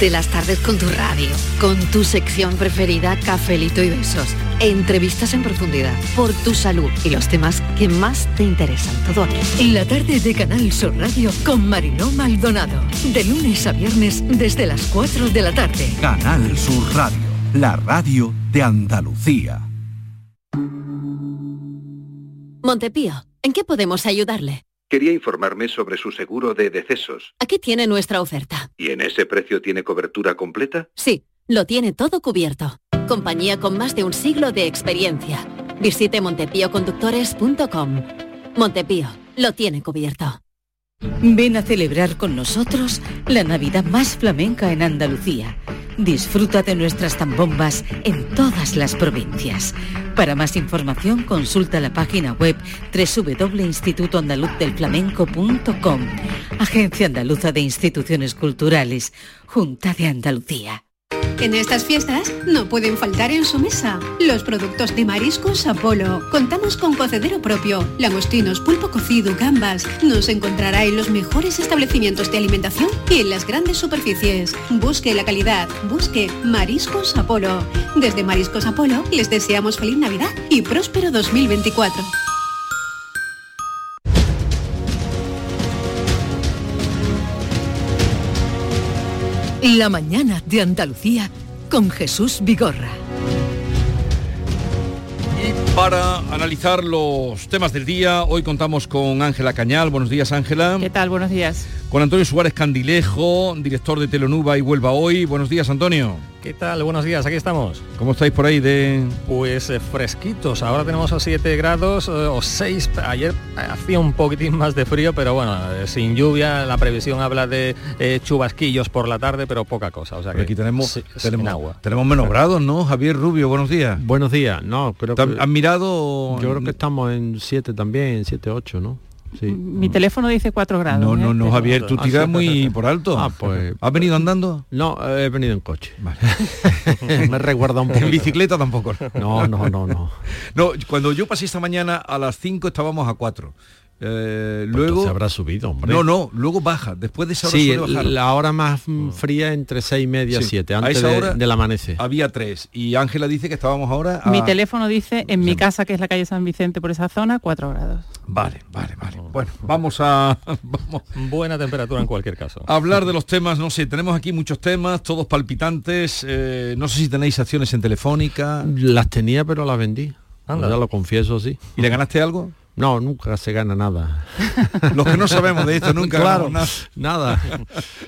de las tardes con tu radio, con tu sección preferida, cafelito y besos. Entrevistas en profundidad, por tu salud y los temas que más te interesan. Todo aquí. En la tarde de Canal Sur Radio con Mariló Maldonado. De lunes a viernes desde las 4 de la tarde. Canal Sur Radio, la radio de Andalucía. Montepío, ¿en qué podemos ayudarle? Quería informarme sobre su seguro de decesos. Aquí tiene nuestra oferta. ¿Y en ese precio tiene cobertura completa? Sí, lo tiene todo cubierto. Compañía con más de un siglo de experiencia. Visite montepíoconductores.com. Montepío, lo tiene cubierto. Ven a celebrar con nosotros la Navidad más flamenca en Andalucía. Disfruta de nuestras zambombas en todas las provincias. Para más información consulta la página web www.institutoandaluzdelflamenco.com. Agencia Andaluza de Instituciones Culturales, Junta de Andalucía. En estas fiestas no pueden faltar en su mesa los productos de Mariscos Apolo. Contamos con cocedero propio, langostinos, pulpo cocido, gambas. Nos encontrará en los mejores establecimientos de alimentación y en las grandes superficies. Busque la calidad, busque Mariscos Apolo. Desde Mariscos Apolo les deseamos feliz Navidad y próspero 2024. La mañana de Andalucía con Jesús Vigorra. Y para analizar los temas del día, hoy contamos con Ángela Cañal. Buenos días, Ángela. ¿Qué tal? Buenos días. Con Antonio Suárez Candilejo, director de Telenuba y Huelva Hoy. Buenos días, Antonio. ¿Qué tal? Buenos días, aquí estamos. ¿Cómo estáis por ahí de...? Pues eh, fresquitos, ahora tenemos a 7 grados eh, o 6, ayer hacía un poquitín más de frío, pero bueno, eh, sin lluvia, la previsión habla de eh, chubasquillos por la tarde, pero poca cosa. O sea Pero que aquí tenemos, sí, tenemos, agua. tenemos menos grados, ¿no? Javier Rubio, buenos días. Buenos días, no, creo ¿Te que... ¿Has mirado...? Yo creo que estamos en 7 también, 7, 8, ¿no? Sí. Mi teléfono dice 4 grados. No, no, ¿eh? no, Javier, tú tiras muy por alto. Ah, pues... ¿Has venido andando? No, he venido en coche. *laughs* Me he resguardado un poco. En bicicleta tampoco. No, no, no, no. No, cuando yo pasé esta mañana a las 5 estábamos a 4. Eh, luego habrá subido, hombre. No, no, luego baja. Después de esa hora Sí, suele bajar. la hora más mm, fría entre seis y media Sí. siete, A antes esa de- hora del amanecer. Había tres. Y Ángela dice que estábamos ahora a... Mi teléfono dice, en mi casa, que es la calle San Vicente, por esa zona, 4 grados. Vale, vale, vale. Bueno, vamos a... *laughs* Vamos Buena temperatura en cualquier caso. a hablar de los temas, no sé, tenemos aquí muchos temas, todos palpitantes. eh, no sé si tenéis acciones en Telefónica. Las tenía, pero las vendí. Anda. Ya lo confieso, sí. ¿Y le ganaste algo? No, nunca se gana nada. *laughs* Los que no sabemos de esto nunca claro, ganamos nada.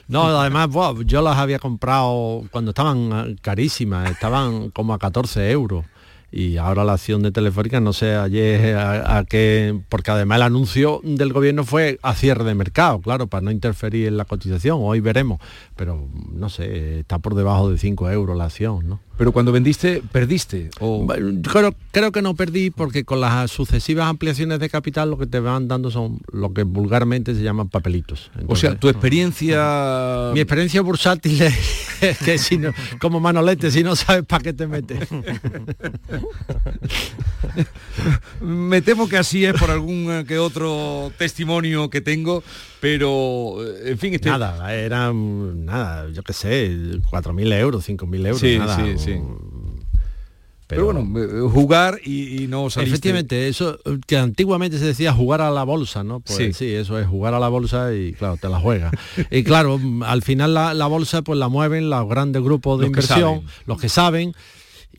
No, además, yo las había comprado cuando estaban eh, carísimas, estaban como a 14 euros. Y ahora la acción de Telefónica, no sé ayer a, a qué, porque además el anuncio del gobierno fue a cierre de mercado, claro, para no interferir en la cotización, hoy veremos, pero no sé, está por debajo de 5 euros la acción, ¿no? Pero cuando vendiste, perdiste. O... Creo, creo que no perdí porque con las sucesivas ampliaciones de capital lo que te van dando son lo que vulgarmente se llaman papelitos. O sea, tu experiencia... Mi experiencia bursátil es *laughs* que si no, como manolete, si no sabes para qué te metes. *laughs* Me temo que así es por algún que otro testimonio que tengo, pero eh, en fin, este... Nada, eran, nada, yo qué sé, 4.000 euros, 5.000 euros, Sí, nada. sí, sí. Pero, bueno, eh, jugar y, y no. Efectivamente, eso que antiguamente se decía jugar a la bolsa, ¿no? Pues Sí. sí. eso es jugar a la bolsa y claro, te la juegas. y claro, mm, al final la, la bolsa pues la mueven los grandes grupos de Los inversión, los que saben.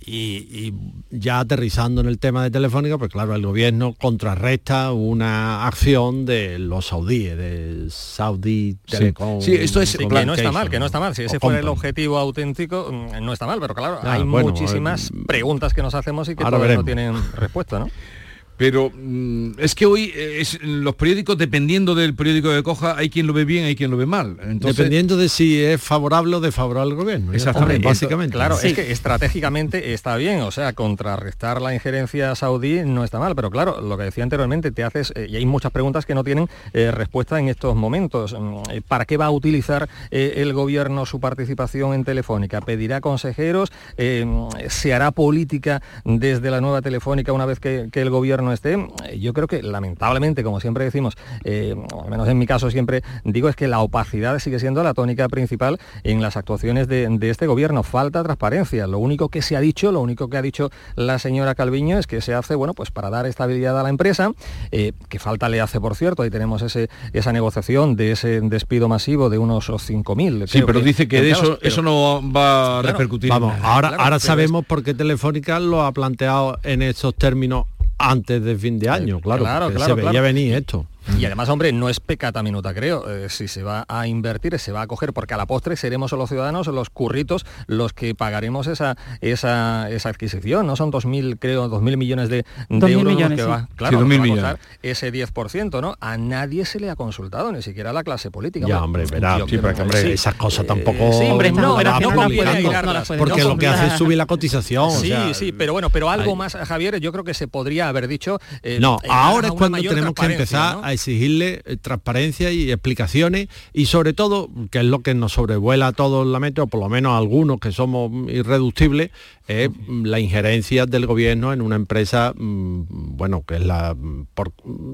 Y, y ya aterrizando en el tema de Telefónica, pues claro, el gobierno contrarresta una acción de los saudíes, de Saudi Telecom. Sí, esto es- que no está mal, que no está mal. Si ese fuera el objetivo auténtico, mm, no está mal, pero claro, hay bueno, muchísimas eh, preguntas que nos hacemos y que todavía no tienen respuesta, ¿no? *laughs* Pero mm, es que hoy eh, es, los periódicos, dependiendo del periódico que coja, hay quien lo ve bien, hay quien lo ve mal. Entonces, Dependiendo de si es favorable o desfavorable al gobierno. Exactamente. básicamente. Claro, es que estratégicamente está bien, o sea, contrarrestar la injerencia saudí no está mal, pero claro, lo que decía anteriormente, te haces, eh, y hay muchas preguntas que no tienen eh, respuesta en estos momentos. Mm, ¿Para qué va a utilizar eh, el gobierno su participación en Telefónica? ¿Pedirá consejeros? Eh, ¿Se hará política desde la nueva Telefónica una vez que, que el gobierno esté? Eh, Yo creo que lamentablemente, como siempre decimos, eh, o al menos en mi caso siempre digo, es que la opacidad sigue siendo la tónica principal en las actuaciones de, de este gobierno. Falta transparencia. Lo único que se ha dicho, lo único que ha dicho la señora Calviño es que se hace, bueno, pues para dar estabilidad a la empresa, eh, que falta le hace, por cierto, ahí tenemos ese, esa negociación de ese despido masivo de unos 5.000. sí, creo pero dice que eso, pero- eso no va a Claro, repercutir. Vamos, ahora, Claro, ahora sabemos por qué Telefónica lo ha planteado en estos términos antes de fin de año, claro, claro, porque claro, se veía claro. venir esto. Y además, hombre, no es pecata minuta, creo. Eh, si se va a invertir, se va a coger, porque a la postre seremos los ciudadanos, los curritos, los que pagaremos esa, esa, esa adquisición. No son 2.000, creo, 2.000 millones de, de Dos mil euros los millones, que sí. va, claro, Sí, que va a costar ese 10%, ¿no? A nadie se le ha consultado, ni siquiera a la clase política. Ya, hombre, verá, sí, pero hombre, sí. esas cosas Eh, tampoco sí, hombre, no, no no hilarlas, no porque no lo que hace es subir la cotización. o Sí, sea, sí, pero bueno, pero algo hay- más, Javier, yo creo que se podría haber dicho. eh, No, ahora es cuando tenemos que empezar ¿no? a exigirle eh, transparencia y explicaciones y sobre todo, que es lo que nos sobrevuela a todos la mente, o por lo menos a algunos que somos irreductibles, es la injerencia del gobierno en una empresa, mm, bueno, que es la, mm,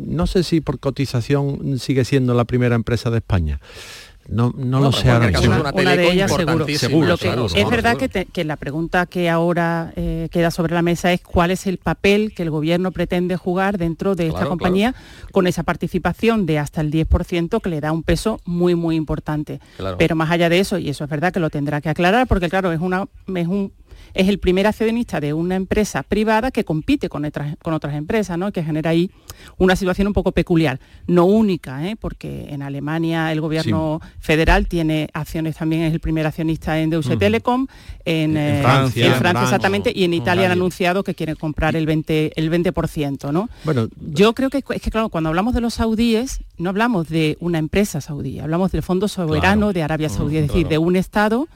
no sé si por cotización sigue siendo la primera empresa de España. No, no lo sé ahora mismo. una una de ellas seguro. importantísima, Seguro, Lo que claro, es seguro, verdad seguro. que, te- que la pregunta que ahora eh, queda sobre la mesa es cuál es el papel que el gobierno pretende jugar dentro de esta Claro, compañía con esa participación de hasta el 10% que le da un peso muy muy importante. Claro. Pero más allá de eso, y eso es verdad que lo tendrá que aclarar, porque claro, es una es un es el primer accionista de una empresa privada que compite con otras, con otras empresas, ¿no? que genera ahí una situación un poco peculiar, no única, ¿eh? porque en Alemania el gobierno federal tiene acciones también, es el primer accionista en Deutsche Ujú. Telekom, en, eh, Francia, en en Francia exactamente, y en en Italia han anunciado que quieren comprar el 20%, el 20% ¿no? Bueno, Yo creo que es que, claro, cuando hablamos de los saudíes, no hablamos de una empresa saudí, hablamos del Fondo Soberano Claro. de Arabia Mm, Saudí, es decir, claro. de un Estado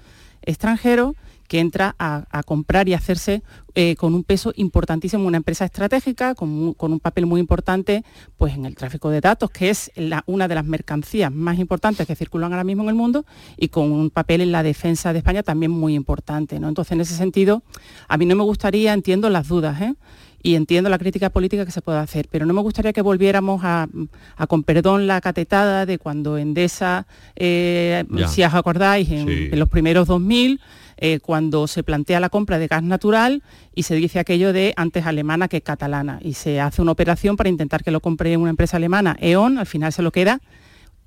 extranjero que entra a, a comprar y hacerse eh, con un peso importantísimo, una empresa estratégica, con, un papel muy importante pues, en el tráfico de datos, que es la- una de las mercancías más importantes que circulan ahora mismo en el mundo, y con un papel en la defensa de España también muy importante. ¿no? Entonces, en ese sentido, a mí no me gustaría, entiendo las dudas, ¿eh? y entiendo la crítica política que se puede hacer, pero no me gustaría que volviéramos a, con perdón, la catetada de cuando Endesa, eh, si os acordáis, en, los primeros 2000, eh, cuando se plantea la compra de gas natural y se dice aquello de antes alemana que catalana, y se hace una operación para intentar que lo compre una empresa alemana, E.ON, al final se lo queda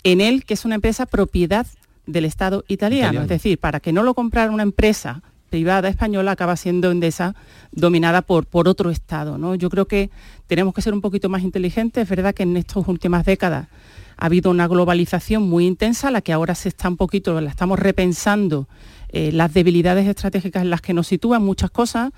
en él, que es una empresa propiedad del Estado italiano. Es decir, para que no lo comprara una empresa privada española acaba siendo Endesa dominada por, por otro Estado. ¿no? Yo creo que tenemos que ser un poquito más inteligentes. Es verdad que en estas últimas décadas ha habido una globalización muy intensa, la que ahora se está un poquito, la estamos repensando eh, las debilidades estratégicas en las que nos sitúan muchas cosas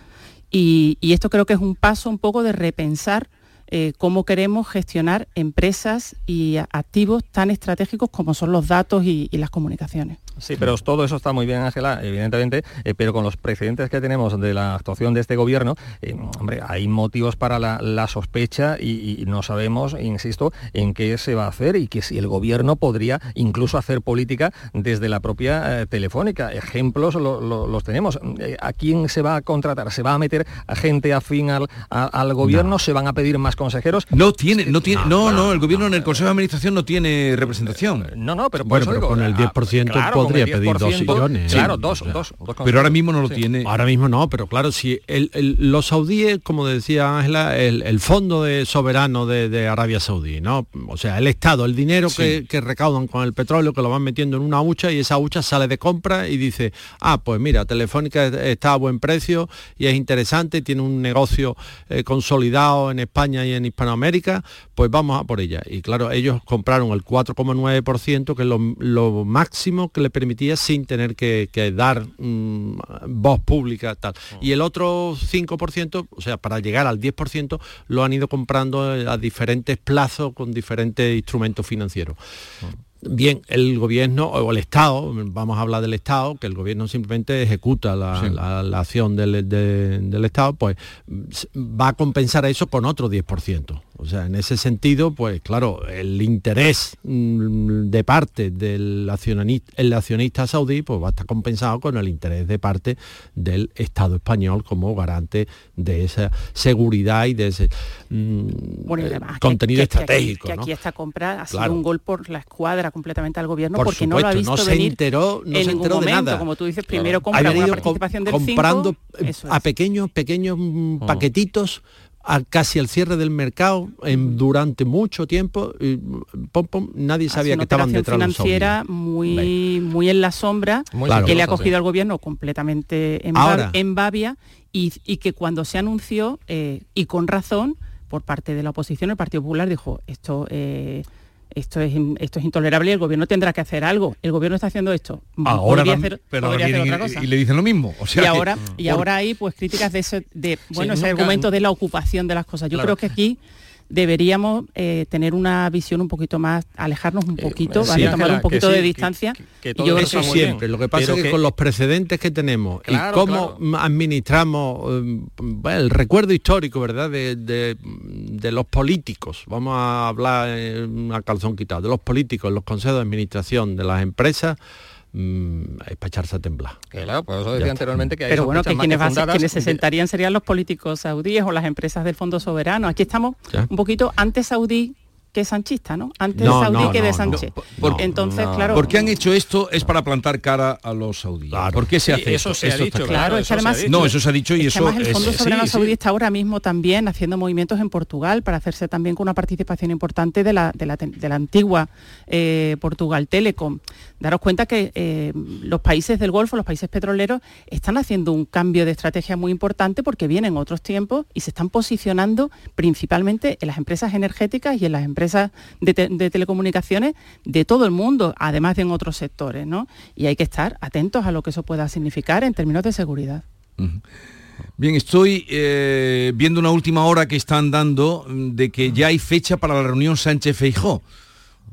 y, esto creo que es un paso un poco de repensar eh, cómo queremos gestionar empresas y activos tan estratégicos como son los datos y las comunicaciones. Sí, pero todo eso está muy bien, Ángela, evidentemente, eh, pero con los precedentes que tenemos de la actuación de este gobierno, eh, hombre, hay motivos para la, sospecha y, no sabemos, insisto, en qué se va a hacer y que si el gobierno podría incluso hacer política desde la propia eh, telefónica. Ejemplos los tenemos. ¿A quién se va a contratar? ¿Se va a meter a gente afín al, al gobierno? ¿Se van a pedir más consejeros? No tiene, no tiene, no, no, el gobierno en el Consejo de Administración no tiene representación. No, no, pero, bueno, pero con el 10% claro, podría pedir dos sillones. Claro, dos, dos, Pero ahora mismo no lo tiene. Ahora mismo no, pero claro, si el, los saudíes, como decía Ángela, el, fondo de soberano de, Arabia Saudí, ¿no? O sea, el Estado, el dinero que, recaudan con el petróleo, que lo van metiendo en una hucha y esa hucha sale de compra y dice, ah, pues mira, Telefónica está a buen precio y es interesante, tiene un negocio eh, consolidado en España y en Hispanoamérica, pues vamos a por ella. Y claro, ellos compraron el 4,9%, que es lo, lo máximo que le permitía sin tener que, dar mm, voz pública tal. Y el otro 5%, o sea, para llegar al 10%, lo han ido comprando a diferentes plazos con diferentes instrumentos financieros. Bien, el gobierno o el Estado, vamos a hablar del Estado, que el gobierno simplemente ejecuta la, acción del, del, Estado, pues va a compensar eso con otro 10%. O sea, en ese sentido, pues claro, el interés mm, de parte del accionista, el accionista saudí, pues va a estar compensado con el interés de parte del Estado español como garante de esa seguridad y de ese mm, contenido estratégico. Que aquí, esta compra ha sido un gol por la escuadra completamente al gobierno porque no lo ha visto no se enteró, no en se enteró de nada. Como tú dices, primero compra una participación del comprando a pequeños, pequeños mm, paquetitos casi al cierre del mercado en, durante mucho tiempo nadie sabía que estaban detrás financiera muy muy en la sombra que le ha cogido al gobierno completamente en, en Babia y, que cuando se anunció eh, y con razón por parte de la oposición el Partido Popular dijo esto eh, esto es, esto es intolerable y el gobierno tendrá que hacer algo. El gobierno está haciendo esto. Ahora pero Y, le dicen lo mismo. O sea y ahora, y ahora hay pues críticas de ese, de, bueno, ese argumento de la ocupación de las cosas. Yo creo que aquí deberíamos eh, tener una visión un poquito más, alejarnos un eh, poquito, tomar un poquito de distancia. yo eso siempre. Lo que pasa es que, con los precedentes que tenemos y cómo administramos eh, el recuerdo histórico, ¿verdad? De, los políticos, vamos a hablar a calzón quitado, de los políticos, los consejos de administración de las empresas Mm, es para echarse a temblar. Claro, pues eso decía anteriormente que hay Pero bueno, que quienes, quienes se sentarían serían los políticos saudíes o las empresas del Fondo Soberano. Aquí estamos un poquito antes saudí que sanchista, ¿no? Antes de saudí que de Sánchez. Entonces, claro. ¿Por qué han hecho esto? Es para plantar cara a los saudíes. ¿Por qué se hace eso? Se ha dicho, claro, es además, no, eso se ha dicho y eso además el Fondo Soberano Saudí está ahora mismo también haciendo movimientos en Portugal para hacerse también con una participación importante de la, de la, antigua eh, Portugal Telecom. Daros cuenta que eh, los países del Golfo, los países petroleros, están haciendo un cambio de estrategia muy importante porque vienen otros tiempos y se están posicionando principalmente en las empresas energéticas y en las empresas de, telecomunicaciones de todo el mundo, además de en otros sectores, ¿no? Y hay que estar atentos a lo que eso pueda significar en términos de seguridad. Bien, estoy eh, viendo una última hora que están dando de que ya hay fecha para la reunión Sánchez-Feijó.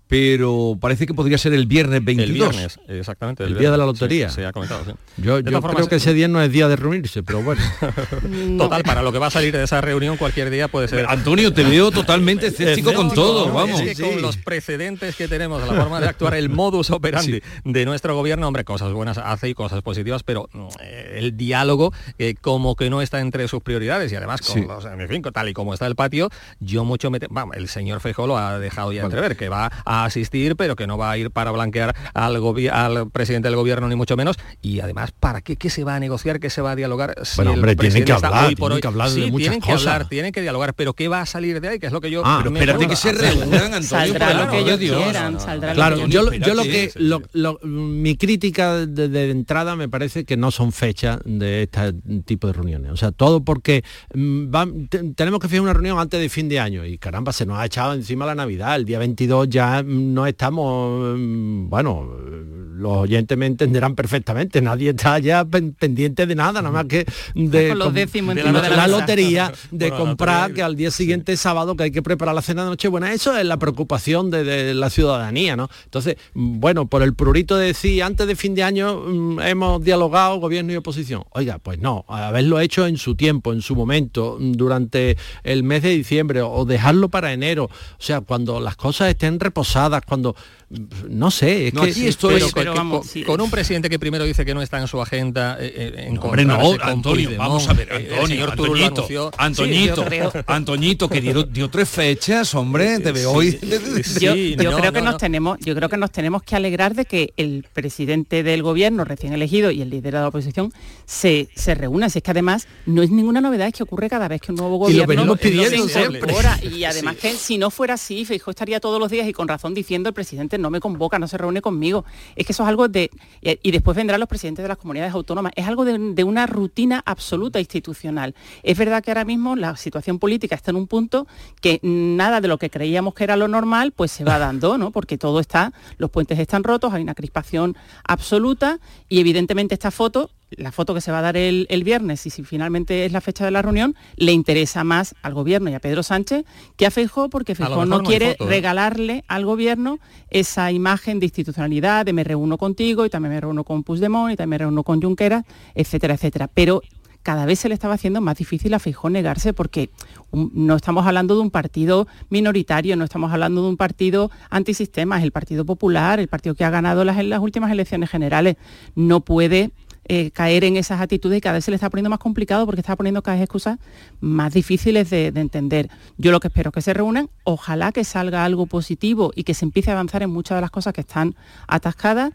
Pero parece que podría ser el viernes 22. El viernes, exactamente. El, día de la lotería. Sí, se ha comentado, sí. Yo, yo creo que ese día no es día de reunirse, pero bueno. *laughs* Total, para lo que va a salir de esa reunión cualquier día puede ser. Antonio, te veo totalmente *laughs* escéptico con todo, vamos. Es que con los precedentes que tenemos, la forma de actuar, el modus operandi de nuestro gobierno, hombre, cosas buenas hace y cosas positivas, pero eh, el diálogo eh, como que no está entre sus prioridades y además con los, en fin, tal y como está el patio, yo mucho me... Vamos, el señor Feijó lo ha dejado ya entrever, que va a asistir, pero que no va a ir para blanquear al, al presidente del gobierno ni mucho menos. Y además, ¿para qué, qué se va a negociar, qué se va a dialogar? Si bueno, hombre, tienen que hablar, hoy por hoy, tienen que hablar sí, de muchas tienen que cosas. hablar, tienen que dialogar, pero ¿qué va a salir de ahí? Que es lo que yo... Ah, pero espérate que se *laughs* reúnan, Antonio, Saldrá el lo que de ellos Dios. quieran, saldrá Claro, lo que yo, yo lo que lo- lo- mi crítica de, de entrada me parece que no son fechas de este tipo de reuniones. O sea, todo porque mm, van- tenemos que fijar una reunión antes de fin de año y caramba, se nos ha echado encima la Navidad. El día 22 ya no estamos, mm, bueno, los oyentes me entenderán perfectamente. Nadie está ya pen- pendiente de nada, nada más que de, Con com- la, de la mesa. lotería, de Bueno, comprar lotería, que al día siguiente sábado que hay que preparar la cena de Nochebuena. Eso es la preocupación de, de la ciudadanía, ¿no? Entonces, mm, bueno, por el prurito de decir, antes de fin de año mm, hemos dialogado gobierno y oposición. Oiga, pues no, haberlo hecho en su tiempo, en su momento, durante el mes de diciembre o dejarlo para enero. O sea, cuando las cosas estén reposadas, cuando, mm, no sé, es No, que... aquí Pero, Pero con, vamos, con- sí. con un presidente que primero dice que no está en su agenda eh, eh, en Hombre, no, con Antonio, Puigdemont, vamos a ver, eh, el Antonio, señor Turull lo Antoñito, anunció. Antoñito, Sí, que dio, dio tres fechas, hombre, te veo hoy. Sí, yo, yo no, creo no, que nos no. tenemos yo creo que nos tenemos que alegrar de que el presidente del gobierno recién elegido y el líder de la oposición se, se reúnan si es que además no es ninguna novedad es que ocurre cada vez que un nuevo Y lo gobierno venimos pidiendo se incorpora. y además que si no fuera así Feijóo estaría todos los días y con razón diciendo el presidente no me convoca no se reúne conmigo. Es que eso es algo de y después vendrán los presidentes de las comunidades autónomas. Es algo de, de una rutina absoluta institucional. Es verdad que ahora mismo la situación política está en un punto que nada de lo que creíamos que era lo normal pues se va *laughs* dando no porque todo está los puentes están rotos hay una crispación absoluta y evidentemente esta foto la foto que se va a dar el, el viernes y si finalmente es la fecha de la reunión le interesa más al gobierno y a Pedro Sánchez que a Feijóo porque mejor no quiere foto, ¿eh? regalarle al gobierno esa imagen de institucionalidad de me reúno contigo y también me reúno con Puigdemont y también me reúno con Junqueras etcétera etcétera pero cada vez se le estaba haciendo más difícil a Feijóo negarse porque no estamos hablando de un partido minoritario, no estamos hablando de un partido antisistema, es el Partido Popular, el partido que ha ganado las, las últimas elecciones generales. No puede eh, caer en esas actitudes y cada vez se le está poniendo más complicado porque está poniendo cada vez excusas más difíciles de, de entender. Yo lo que espero es que se reúnan, ojalá que salga algo positivo y que se empiece a avanzar en muchas de las cosas que están atascadas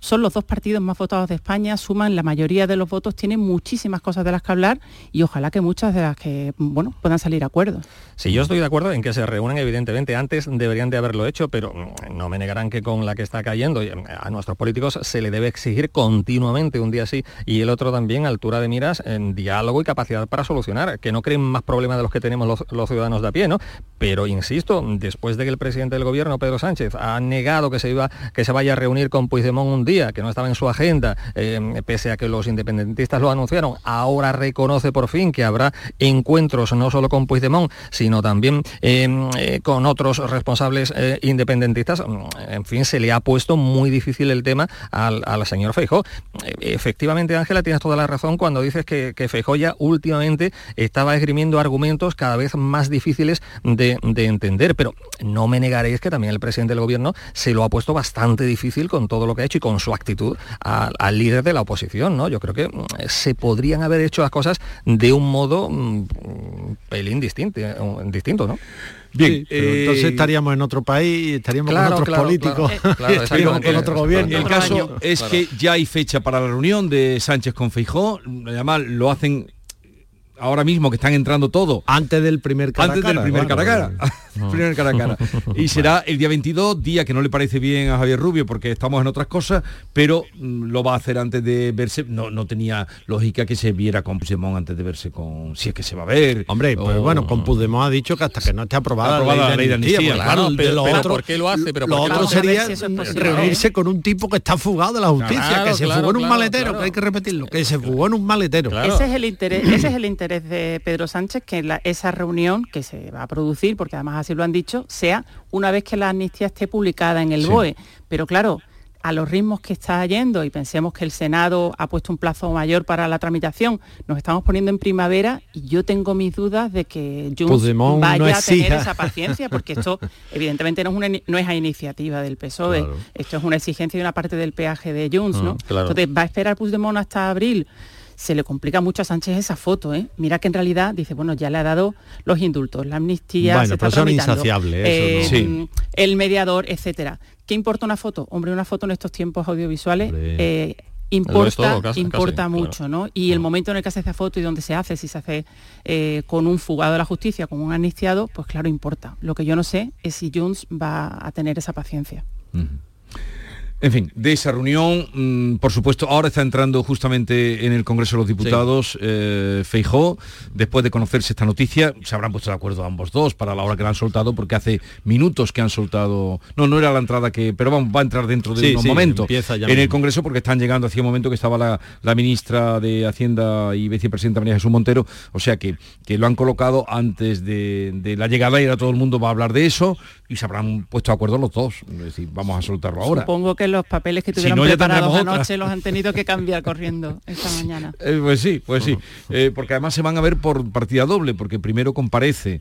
son los dos partidos más votados de España, suman la mayoría de los votos, tienen muchísimas cosas de las que hablar y ojalá que muchas de las que bueno puedan salir acuerdos. Sí, yo estoy de acuerdo en que se reúnan, evidentemente, antes deberían de haberlo hecho, pero no me negarán que con la que está cayendo mm, a nuestros políticos se le debe exigir continuamente un día sí y el otro también altura de miras en diálogo y capacidad para solucionar, que no creen más problemas de los que tenemos los, los ciudadanos de a pie, ¿no? Pero insisto, después de que el presidente del gobierno, Pedro Sánchez, ha negado que se iba, que se vaya a reunir con Puigdemont un día, que no estaba en su agenda, eh, pese a que los independentistas lo anunciaron, ahora reconoce por fin que habrá encuentros no solo con Puigdemont, sino también eh, eh, con otros responsables independentistas. Mm, En fin, se le ha puesto muy difícil el tema al, al señor Feijó. Efectivamente, Ángela, tienes toda la razón cuando dices que, que Feijó ya últimamente estaba esgrimiendo argumentos cada vez más difíciles de, de entender, pero no me negaréis que también el presidente del gobierno se lo ha puesto bastante difícil con todo lo que ha hecho y con su actitud al, al líder de la oposición, ¿no? Yo creo que mm, se podrían haber hecho las cosas de un modo mm, pelín distinto, eh, distinto, ¿no? Bien, Sí, pero eh, entonces estaríamos en otro país, estaríamos Claro, con otros claro, políticos, claro, *laughs* claro, estaríamos con otro gobierno. El caso es Claro. que ya hay fecha para la reunión de Sánchez con Feijó. Además, lo hacen ahora mismo que están entrando todos. Antes del primer cara a Antes del cara, primer cara cara. *laughs* Primer cara cara. *laughs* Y será el día 22, día que no le parece bien a Javier Rubio porque estamos en otras cosas, pero mm, lo va a hacer antes de verse. No, no tenía lógica que se viera con Puigdemont antes de verse con... Si es que se va a ver. Hombre, pues o- bueno, con Puigdemont ha dicho que hasta que no esté aprobada, Aprobada la ley de amnistía, claro, de pero- lo pero otro- ¿por qué lo hace? Pero lo ¿por qué otro sería si es reunirse con un tipo que está fugado de la justicia, Claro, que se claro, fugó en un claro, maletero, claro. que hay que repetirlo, que se fugó en un maletero. Claro. Ese es el interés, ese es el interés de Pedro Sánchez que esa reunión que se va a producir, porque además así lo han dicho, sea una vez que la amnistía esté publicada en el BOE. Pero claro, a los ritmos que está yendo y pensemos que el Senado ha puesto un plazo mayor para la tramitación, nos estamos poniendo en primavera y yo tengo mis dudas de que Junts vaya a tener esa paciencia, porque esto *laughs* evidentemente no es, una, no es a iniciativa del PSOE, esto es una exigencia de una parte del peaje de Junts, ¿no? Mm, Entonces va a esperar Puigdemont hasta abril se le complica mucho a Sánchez esa foto, ¿eh? Mira que en realidad dice, bueno, ya le ha dado los indultos, la amnistía, bueno, se está insaciable, eh, el mediador, etcétera. ¿Qué importa una foto? Hombre, una foto en estos tiempos audiovisuales eh, importa, importa mucho, ¿no? Y el momento en el que hace esa foto y dónde se hace, si se hace eh, con un fugado de la justicia, con un amnistiado, pues claro, importa. Lo que yo no sé es si Junts va a tener esa paciencia. En fin, de esa reunión, mm, por supuesto, ahora está entrando justamente en el Congreso de los Diputados eh, Feijó, después de conocerse esta noticia, se habrán puesto de acuerdo ambos dos para la hora que la han soltado, porque hace minutos que han soltado, no, no era la entrada que, pero vamos, va a entrar dentro de un momento en el Congreso, porque están llegando hacía un momento que estaba la, ministra de Hacienda y vicepresidenta María Jesús Montero, o sea que, que lo han colocado antes de, la llegada y ahora todo el mundo va a hablar de eso y se habrán puesto de acuerdo los dos, es decir, vamos a soltarlo ahora. Supongo que los papeles que tuvieron preparados anoche los han tenido que cambiar corriendo esta mañana. *laughs* Eh, pues sí, pues sí, eh, porque además se van a ver por partida doble, porque primero comparece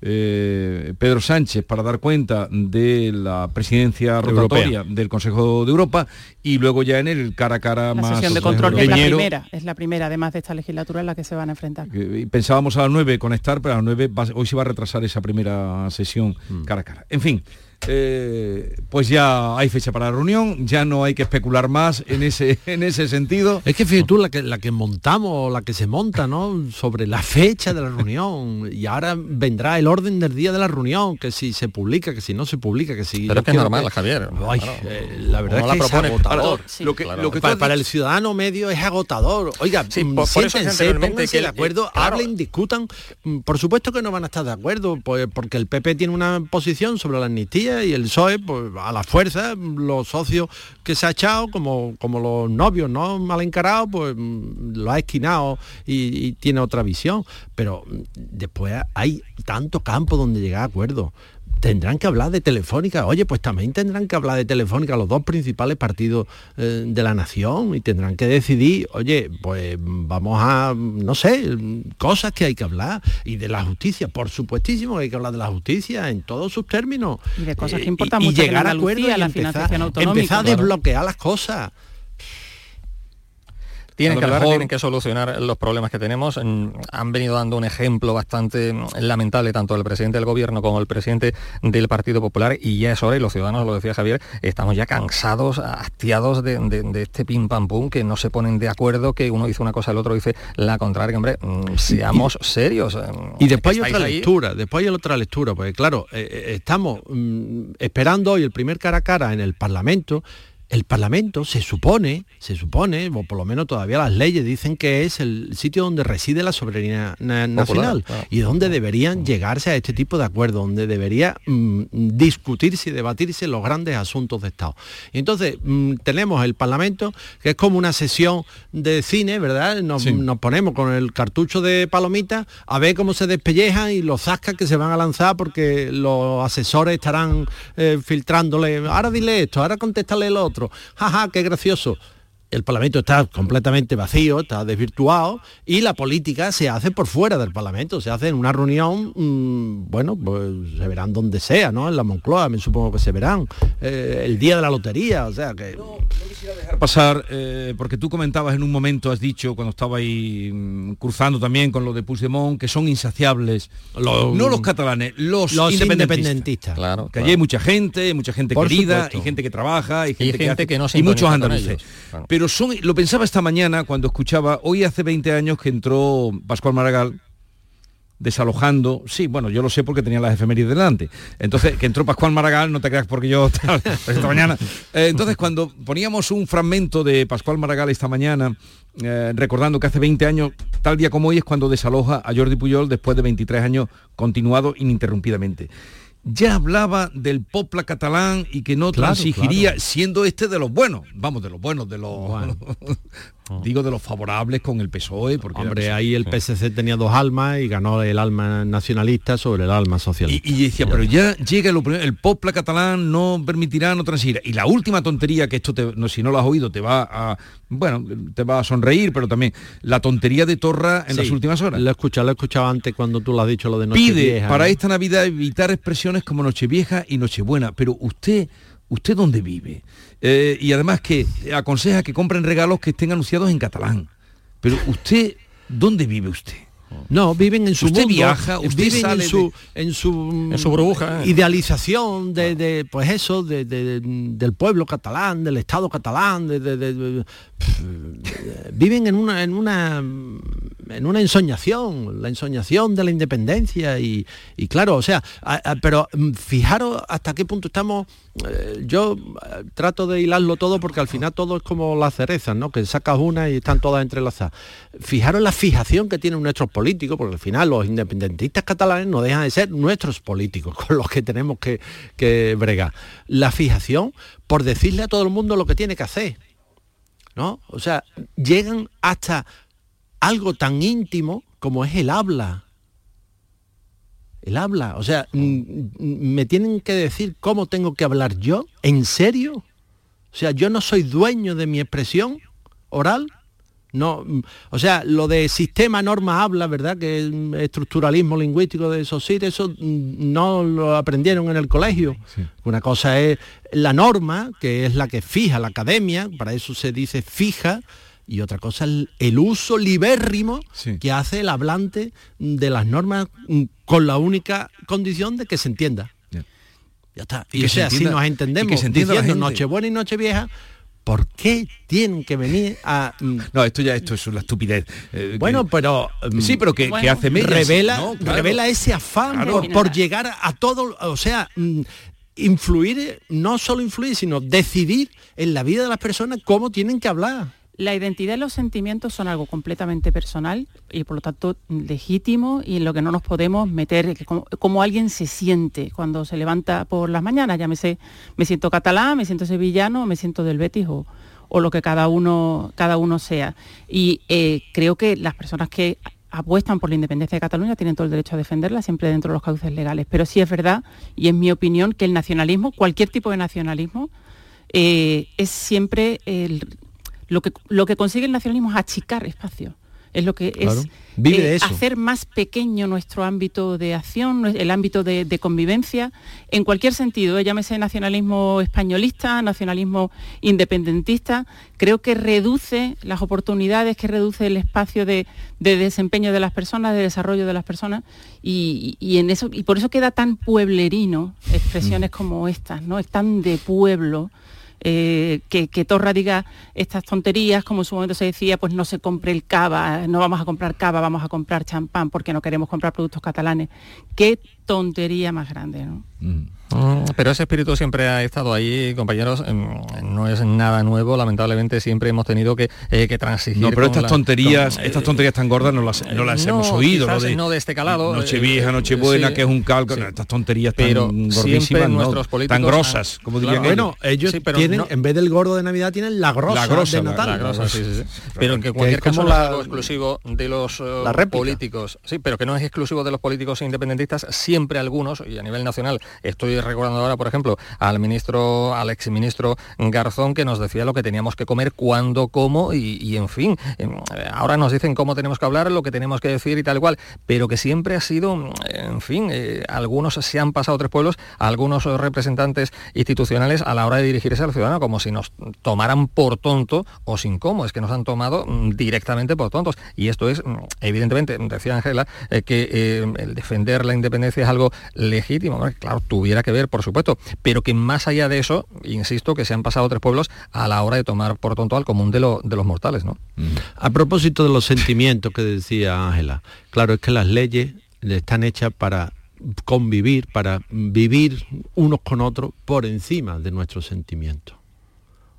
eh, Pedro Sánchez para dar cuenta de la presidencia rotatoria del Consejo de Europa y luego ya en el cara a cara la más sesión de control es la primera es la primera además de esta legislatura en la que se van a enfrentar. Pensábamos a las 9 conectar pero a las 9 hoy se va a retrasar esa primera sesión mm. cara a cara. En fin eh, pues ya hay fecha para la reunión, ya no hay que especular más en ese, *laughs* en ese sentido. Es que fíjate tú, la que, la que montamos, la que se monta, ¿no? Sobre la fecha de la reunión. Y ahora vendrá el orden del día de la reunión, que si se publica, que si no se publica, que si... Pero es que es normal, Javier. Eh, la verdad es que es agotador. lo que, lo que para, el ciudadano medio es agotador. Oiga, sí, por, siéntense, pónganse de acuerdo, hablen, discutan. Mm, por supuesto que no van a estar de acuerdo, pues, porque el PP tiene una posición sobre la amnistía y el PSOE, pues a la fuerza, los socios que se ha echado, como, como los novios, ¿no? Mal encarados, pues lo ha esquinado y, tiene otra visión. Pero después hay tanto campo donde llegar a acuerdos tendrán que hablar de Telefónica. Oye, pues también tendrán que hablar de Telefónica los dos principales partidos eh, de la nación y tendrán que decidir, oye, pues vamos a, no sé, cosas que hay que hablar. Y de la justicia, por supuestísimo que hay que hablar de la justicia en todos sus términos. Y de cosas que importan mucho. Y llegar a acuerdos y la financiación autonómica. Empezar a desbloquear las cosas. Tienen que hablar, tienen que solucionar los problemas que tenemos. Han venido dando un ejemplo bastante lamentable, tanto el presidente del gobierno como el presidente del Partido Popular, y ya es hora, y los ciudadanos, lo decía Javier, estamos ya cansados, hastiados de, este pim pam pum, que no se ponen de acuerdo, que uno dice una cosa, el otro dice la contraria, hombre, mm, seamos serios. Y después hay otra lectura, después hay otra lectura, porque claro, eh, eh, estamos mm, esperando hoy el primer cara a cara en el Parlamento, el Parlamento se supone, se supone, o por lo menos todavía las leyes dicen que es el sitio donde reside la soberanía nacional. y donde deberían llegarse a este tipo de acuerdos, donde debería mm, discutirse y debatirse los grandes asuntos de Estado. Y entonces mm, tenemos el Parlamento, que es como una sesión de cine, ¿verdad? Nos, ponemos con el cartucho de palomita a ver cómo se despellejan y los zascas que se van a lanzar porque los asesores estarán eh, filtrándole, ahora dile esto, ahora contéstale el otro jaja, qué gracioso el Parlamento está completamente vacío, está desvirtuado y la política se hace por fuera del Parlamento, se hace en una reunión, mm, bueno, pues se verán donde sea, ¿no? En la Moncloa, me supongo que se verán, eh, el día de la lotería, o sea que... No, quisiera dejar pasar, eh, porque tú comentabas en un momento, has dicho, cuando estaba ahí mm, cruzando también con lo de Puigdemont, que son insaciables, no los catalanes, los, independentistas. Claro, que allí hay mucha gente, mucha gente querida, y gente que trabaja, y gente, que, no se y muchos andaluces. Pero son, lo pensaba esta mañana cuando escuchaba, hoy hace 20 años que entró Pascual Maragall desalojando, sí, bueno, yo lo sé porque tenía las efemérides delante. Entonces, que entró Pascual Maragall, no te creas porque yo *laughs* esta mañana. Eh, entonces, cuando poníamos un fragmento de Pascual Maragall esta mañana, eh, recordando que hace 20 años, tal día como hoy, es cuando desaloja a Jordi Puyol después de 23 años continuado ininterrumpidamente ya hablaba del popla catalán y que no transigiría, siendo este de los buenos, vamos, de los buenos, de los... *laughs* Digo de los favorables con el PSOE, porque Hombre, ahí el PSC tenía dos almas y ganó el alma nacionalista sobre el alma socialista. Y, decía, pero ya llega lo primero, el popla catalán no permitirá no transir. Y la última tontería que esto te, no, si no lo has oído te va a bueno, te va a sonreír, pero también la tontería de Torra en las últimas horas. Lo he escuchado, lo he escuchado antes cuando tú lo has dicho lo de Nochevieja. Pide para esta Navidad evitar expresiones como Nochevieja y Nochebuena, pero usted ¿usted dónde vive? Eh, y además que aconseja que compren regalos que estén anunciados en catalán. Pero usted, ¿dónde vive usted? No, viven en su usted viaja, usted viven en su, en su, en su burbuja, ¿eh? idealización de, pues eso, del pueblo catalán, del Estado catalán, de, viven en una, en una en una ensoñación, la ensoñación de la independencia y, claro, o sea, pero mm, fijaros hasta qué punto estamos, eh, yo eh, trato de hilarlo todo porque al final todo es como las cerezas, ¿no? Que sacas una y están todas entrelazadas. Fijaros la fijación que tienen nuestros políticos, porque al final los independentistas catalanes no dejan de ser nuestros políticos *laughs* con los que tenemos que, que bregar. La fijación por decirle a todo el mundo lo que tiene que hacer. ¿no? O sea, llegan hasta algo tan íntimo como es el habla. El habla. O sea, me tienen que decir cómo tengo que hablar yo. ¿En serio? O sea, yo no soy dueño de mi expresión oral. No, o sea, lo de sistema, norma, habla, ¿verdad? Que es estructuralismo lingüístico de esos sitios, eso no lo aprendieron en el colegio. Una cosa es la norma, que es la que fija la academia, para eso se dice fija, y otra cosa el, el uso libérrimo que hace el hablante de las normas mm, con la única condición de que se entienda. Ya está. Y, o sea, si nos entendemos que diciendo Nochebuena y Nochevieja, ¿por qué tienen que venir a...? Mm? No, esto ya esto es una estupidez. Eh, bueno, pero... Mm, sí, pero que, hace Revela, revela ese afán por, llegar a todo, o sea, influir, no solo influir, sino decidir en la vida de las personas cómo tienen que hablar. La identidad y los sentimientos son algo completamente personal y por lo tanto legítimo y en lo que no nos podemos meter, como, alguien se siente cuando se levanta por las mañanas, ya me sé, me siento catalán, me siento sevillano, me siento del Betis o, lo que cada uno, cada uno sea. Y eh, creo que las personas que apuestan por la independencia de Cataluña tienen todo el derecho a defenderla siempre dentro de los cauces legales. Pero sí es verdad, y es mi opinión, que el nacionalismo, cualquier tipo de nacionalismo, eh, es siempre el lo que, lo que consigue el nacionalismo es achicar espacio. Es lo que es eh, hacer más pequeño nuestro ámbito de acción, el ámbito de, convivencia, en cualquier sentido, eh, llámese nacionalismo españolista, nacionalismo independentista, creo que reduce las oportunidades, que reduce el espacio de, desempeño de las personas, de desarrollo de las personas, y, en eso, y por eso queda tan pueblerino expresiones mm. como estas, ¿no? Es tan de pueblo eh, que, Torra diga estas tonterías, como en su momento se decía, pues no se compre el cava, no vamos a comprar cava, vamos a comprar champán porque no queremos comprar productos catalanes. Tontería más grande, ¿no? Mm. Mm, pero ese espíritu siempre ha estado ahí, compañeros, no es nada nuevo, lamentablemente siempre hemos tenido que, eh, transigir. No, pero estas tonterías, estas tonterías tan gordas no las, no las hemos oído. ¿no? De, no de este calado. Nochevieja, eh, Nochebuena, que es un cálculo, estas tonterías pero tan gordísimas, nuestros políticos tan grosas, como dirían Bueno, ellos tienen, en vez del gordo de Navidad, tienen la grosa, de Natal. pero en que cualquier caso no es algo exclusivo de los eh, políticos. Sí, pero que no es exclusivo de los políticos independentistas, siempre algunos, y a nivel nacional, estoy recordando ahora, por ejemplo, al ministro, al exministro Garzón, que nos decía lo que teníamos que comer, cuándo, cómo, y, en fin, em, ahora nos dicen cómo tenemos que hablar, lo que tenemos que decir y tal cual, pero que siempre ha sido, en fin, eh, algunos se han pasado tres pueblos, algunos representantes institucionales a la hora de dirigirse al ciudadano, como si nos tomaran por tonto o sin cómo, es que nos han tomado mm, directamente por tontos. Y esto es, evidentemente, decía Ángela, eh, que eh, el defender la independencia es algo legítimo, claro, tuviera que ver, por supuesto, pero que más allá de eso, insisto, que se han pasado tres pueblos a la hora de tomar por tonto al común de, de los mortales, ¿no? A propósito de los sentimientos que decía Ángela, claro, es que las leyes están hechas para convivir, para vivir unos con otros por encima de nuestros sentimientos.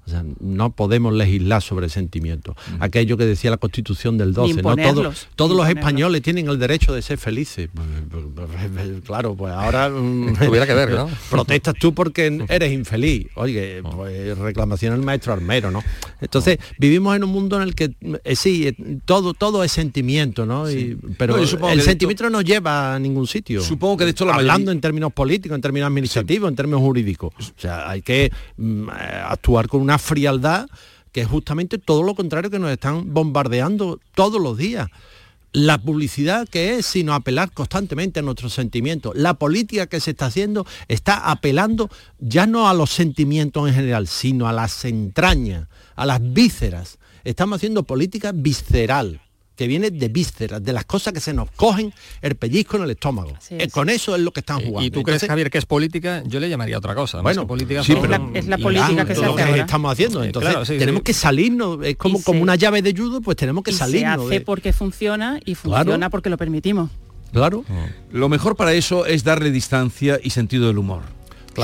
O sea, no podemos legislar sobre sentimientos. Aquello que decía la Constitución del 12, ¿no? Todos, todos los españoles tienen el derecho de ser felices. Pues, pues, pues, claro, pues ahora *laughs* tuviera que ver, ¿no? *laughs* protestas tú porque *laughs* eres infeliz. Oye, pues reclamación el maestro armero, ¿no? Entonces, vivimos en un mundo en el que eh, sí, eh, todo todo es sentimiento, ¿no? pero el sentimiento no lleva a ningún sitio. Supongo que de la hablando en términos políticos, en términos administrativos, en términos jurídicos. O sea, hay que mm, eh, actuar con una frialdad que es justamente todo lo contrario que nos están bombardeando todos los días. La publicidad que es sino apelar constantemente a nuestros sentimientos. La política que se está haciendo está apelando ya no a los sentimientos en general, sino a las entrañas, a las vísceras. Estamos haciendo política visceral que viene de vísceras, de las cosas que se nos cogen el pellizco en el estómago. Eh, con eso es lo que están jugando. ¿Y tú crees, Javier, que es política? Yo le llamaría otra cosa. Bueno, política sí, pero es la, política que, se hace que estamos haciendo. Entonces tenemos que salirnos, es como, como una llave de judo, pues tenemos que salirnos. Se hace porque funciona y funciona porque lo permitimos. Claro. Lo mejor para eso es darle distancia y sentido del humor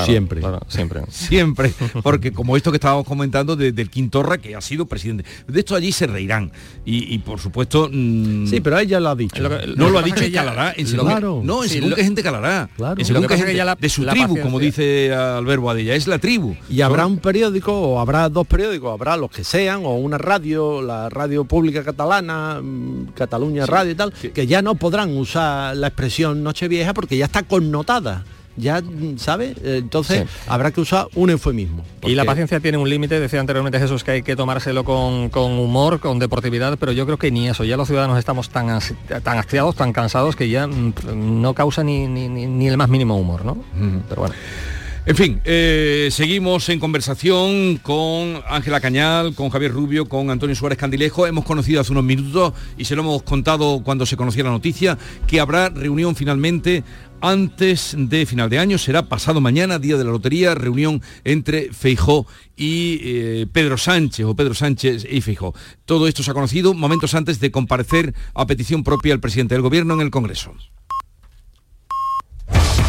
siempre. siempre. *laughs* Siempre. Porque como esto que estábamos comentando de, del Quintorra, que ha sido presidente. De esto allí se reirán. Y, por supuesto. Mm, sí, pero ella lo ha dicho. no lo, ha dicho y calará. En claro. no, en según qué gente calará. Claro. En según gente, de su tribu, como dice Alberto Adella. Es la tribu. Y habrá un periódico, o habrá dos periódicos, habrá los que sean, o una radio, la radio pública catalana, mm, Cataluña Radio y tal, que ya no podrán usar la expresión Nochevieja porque ya está connotada ya, ¿sabe? Entonces habrá que usar un eufemismo. Y la paciencia tiene un límite, decía anteriormente Jesús que hay que tomárselo con, humor, con deportividad, pero yo creo que ni eso, ya los ciudadanos estamos tan, tan hastiados, tan cansados, que ya mm, no causa ni, ni, el más mínimo humor, ¿no? Pero bueno. En fin, eh, seguimos en conversación con Ángela Cañal, con Javier Rubio, con Antonio Suárez Candilejo. Hemos conocido hace unos minutos y se lo hemos contado cuando se conocía la noticia que habrá reunión finalmente antes de final de año. Será pasado mañana, día de la lotería, reunión entre Feijó y eh, Pedro Sánchez, o Pedro Sánchez y Feijó. Todo esto se ha conocido momentos antes de comparecer a petición propia el presidente del Gobierno en el Congreso.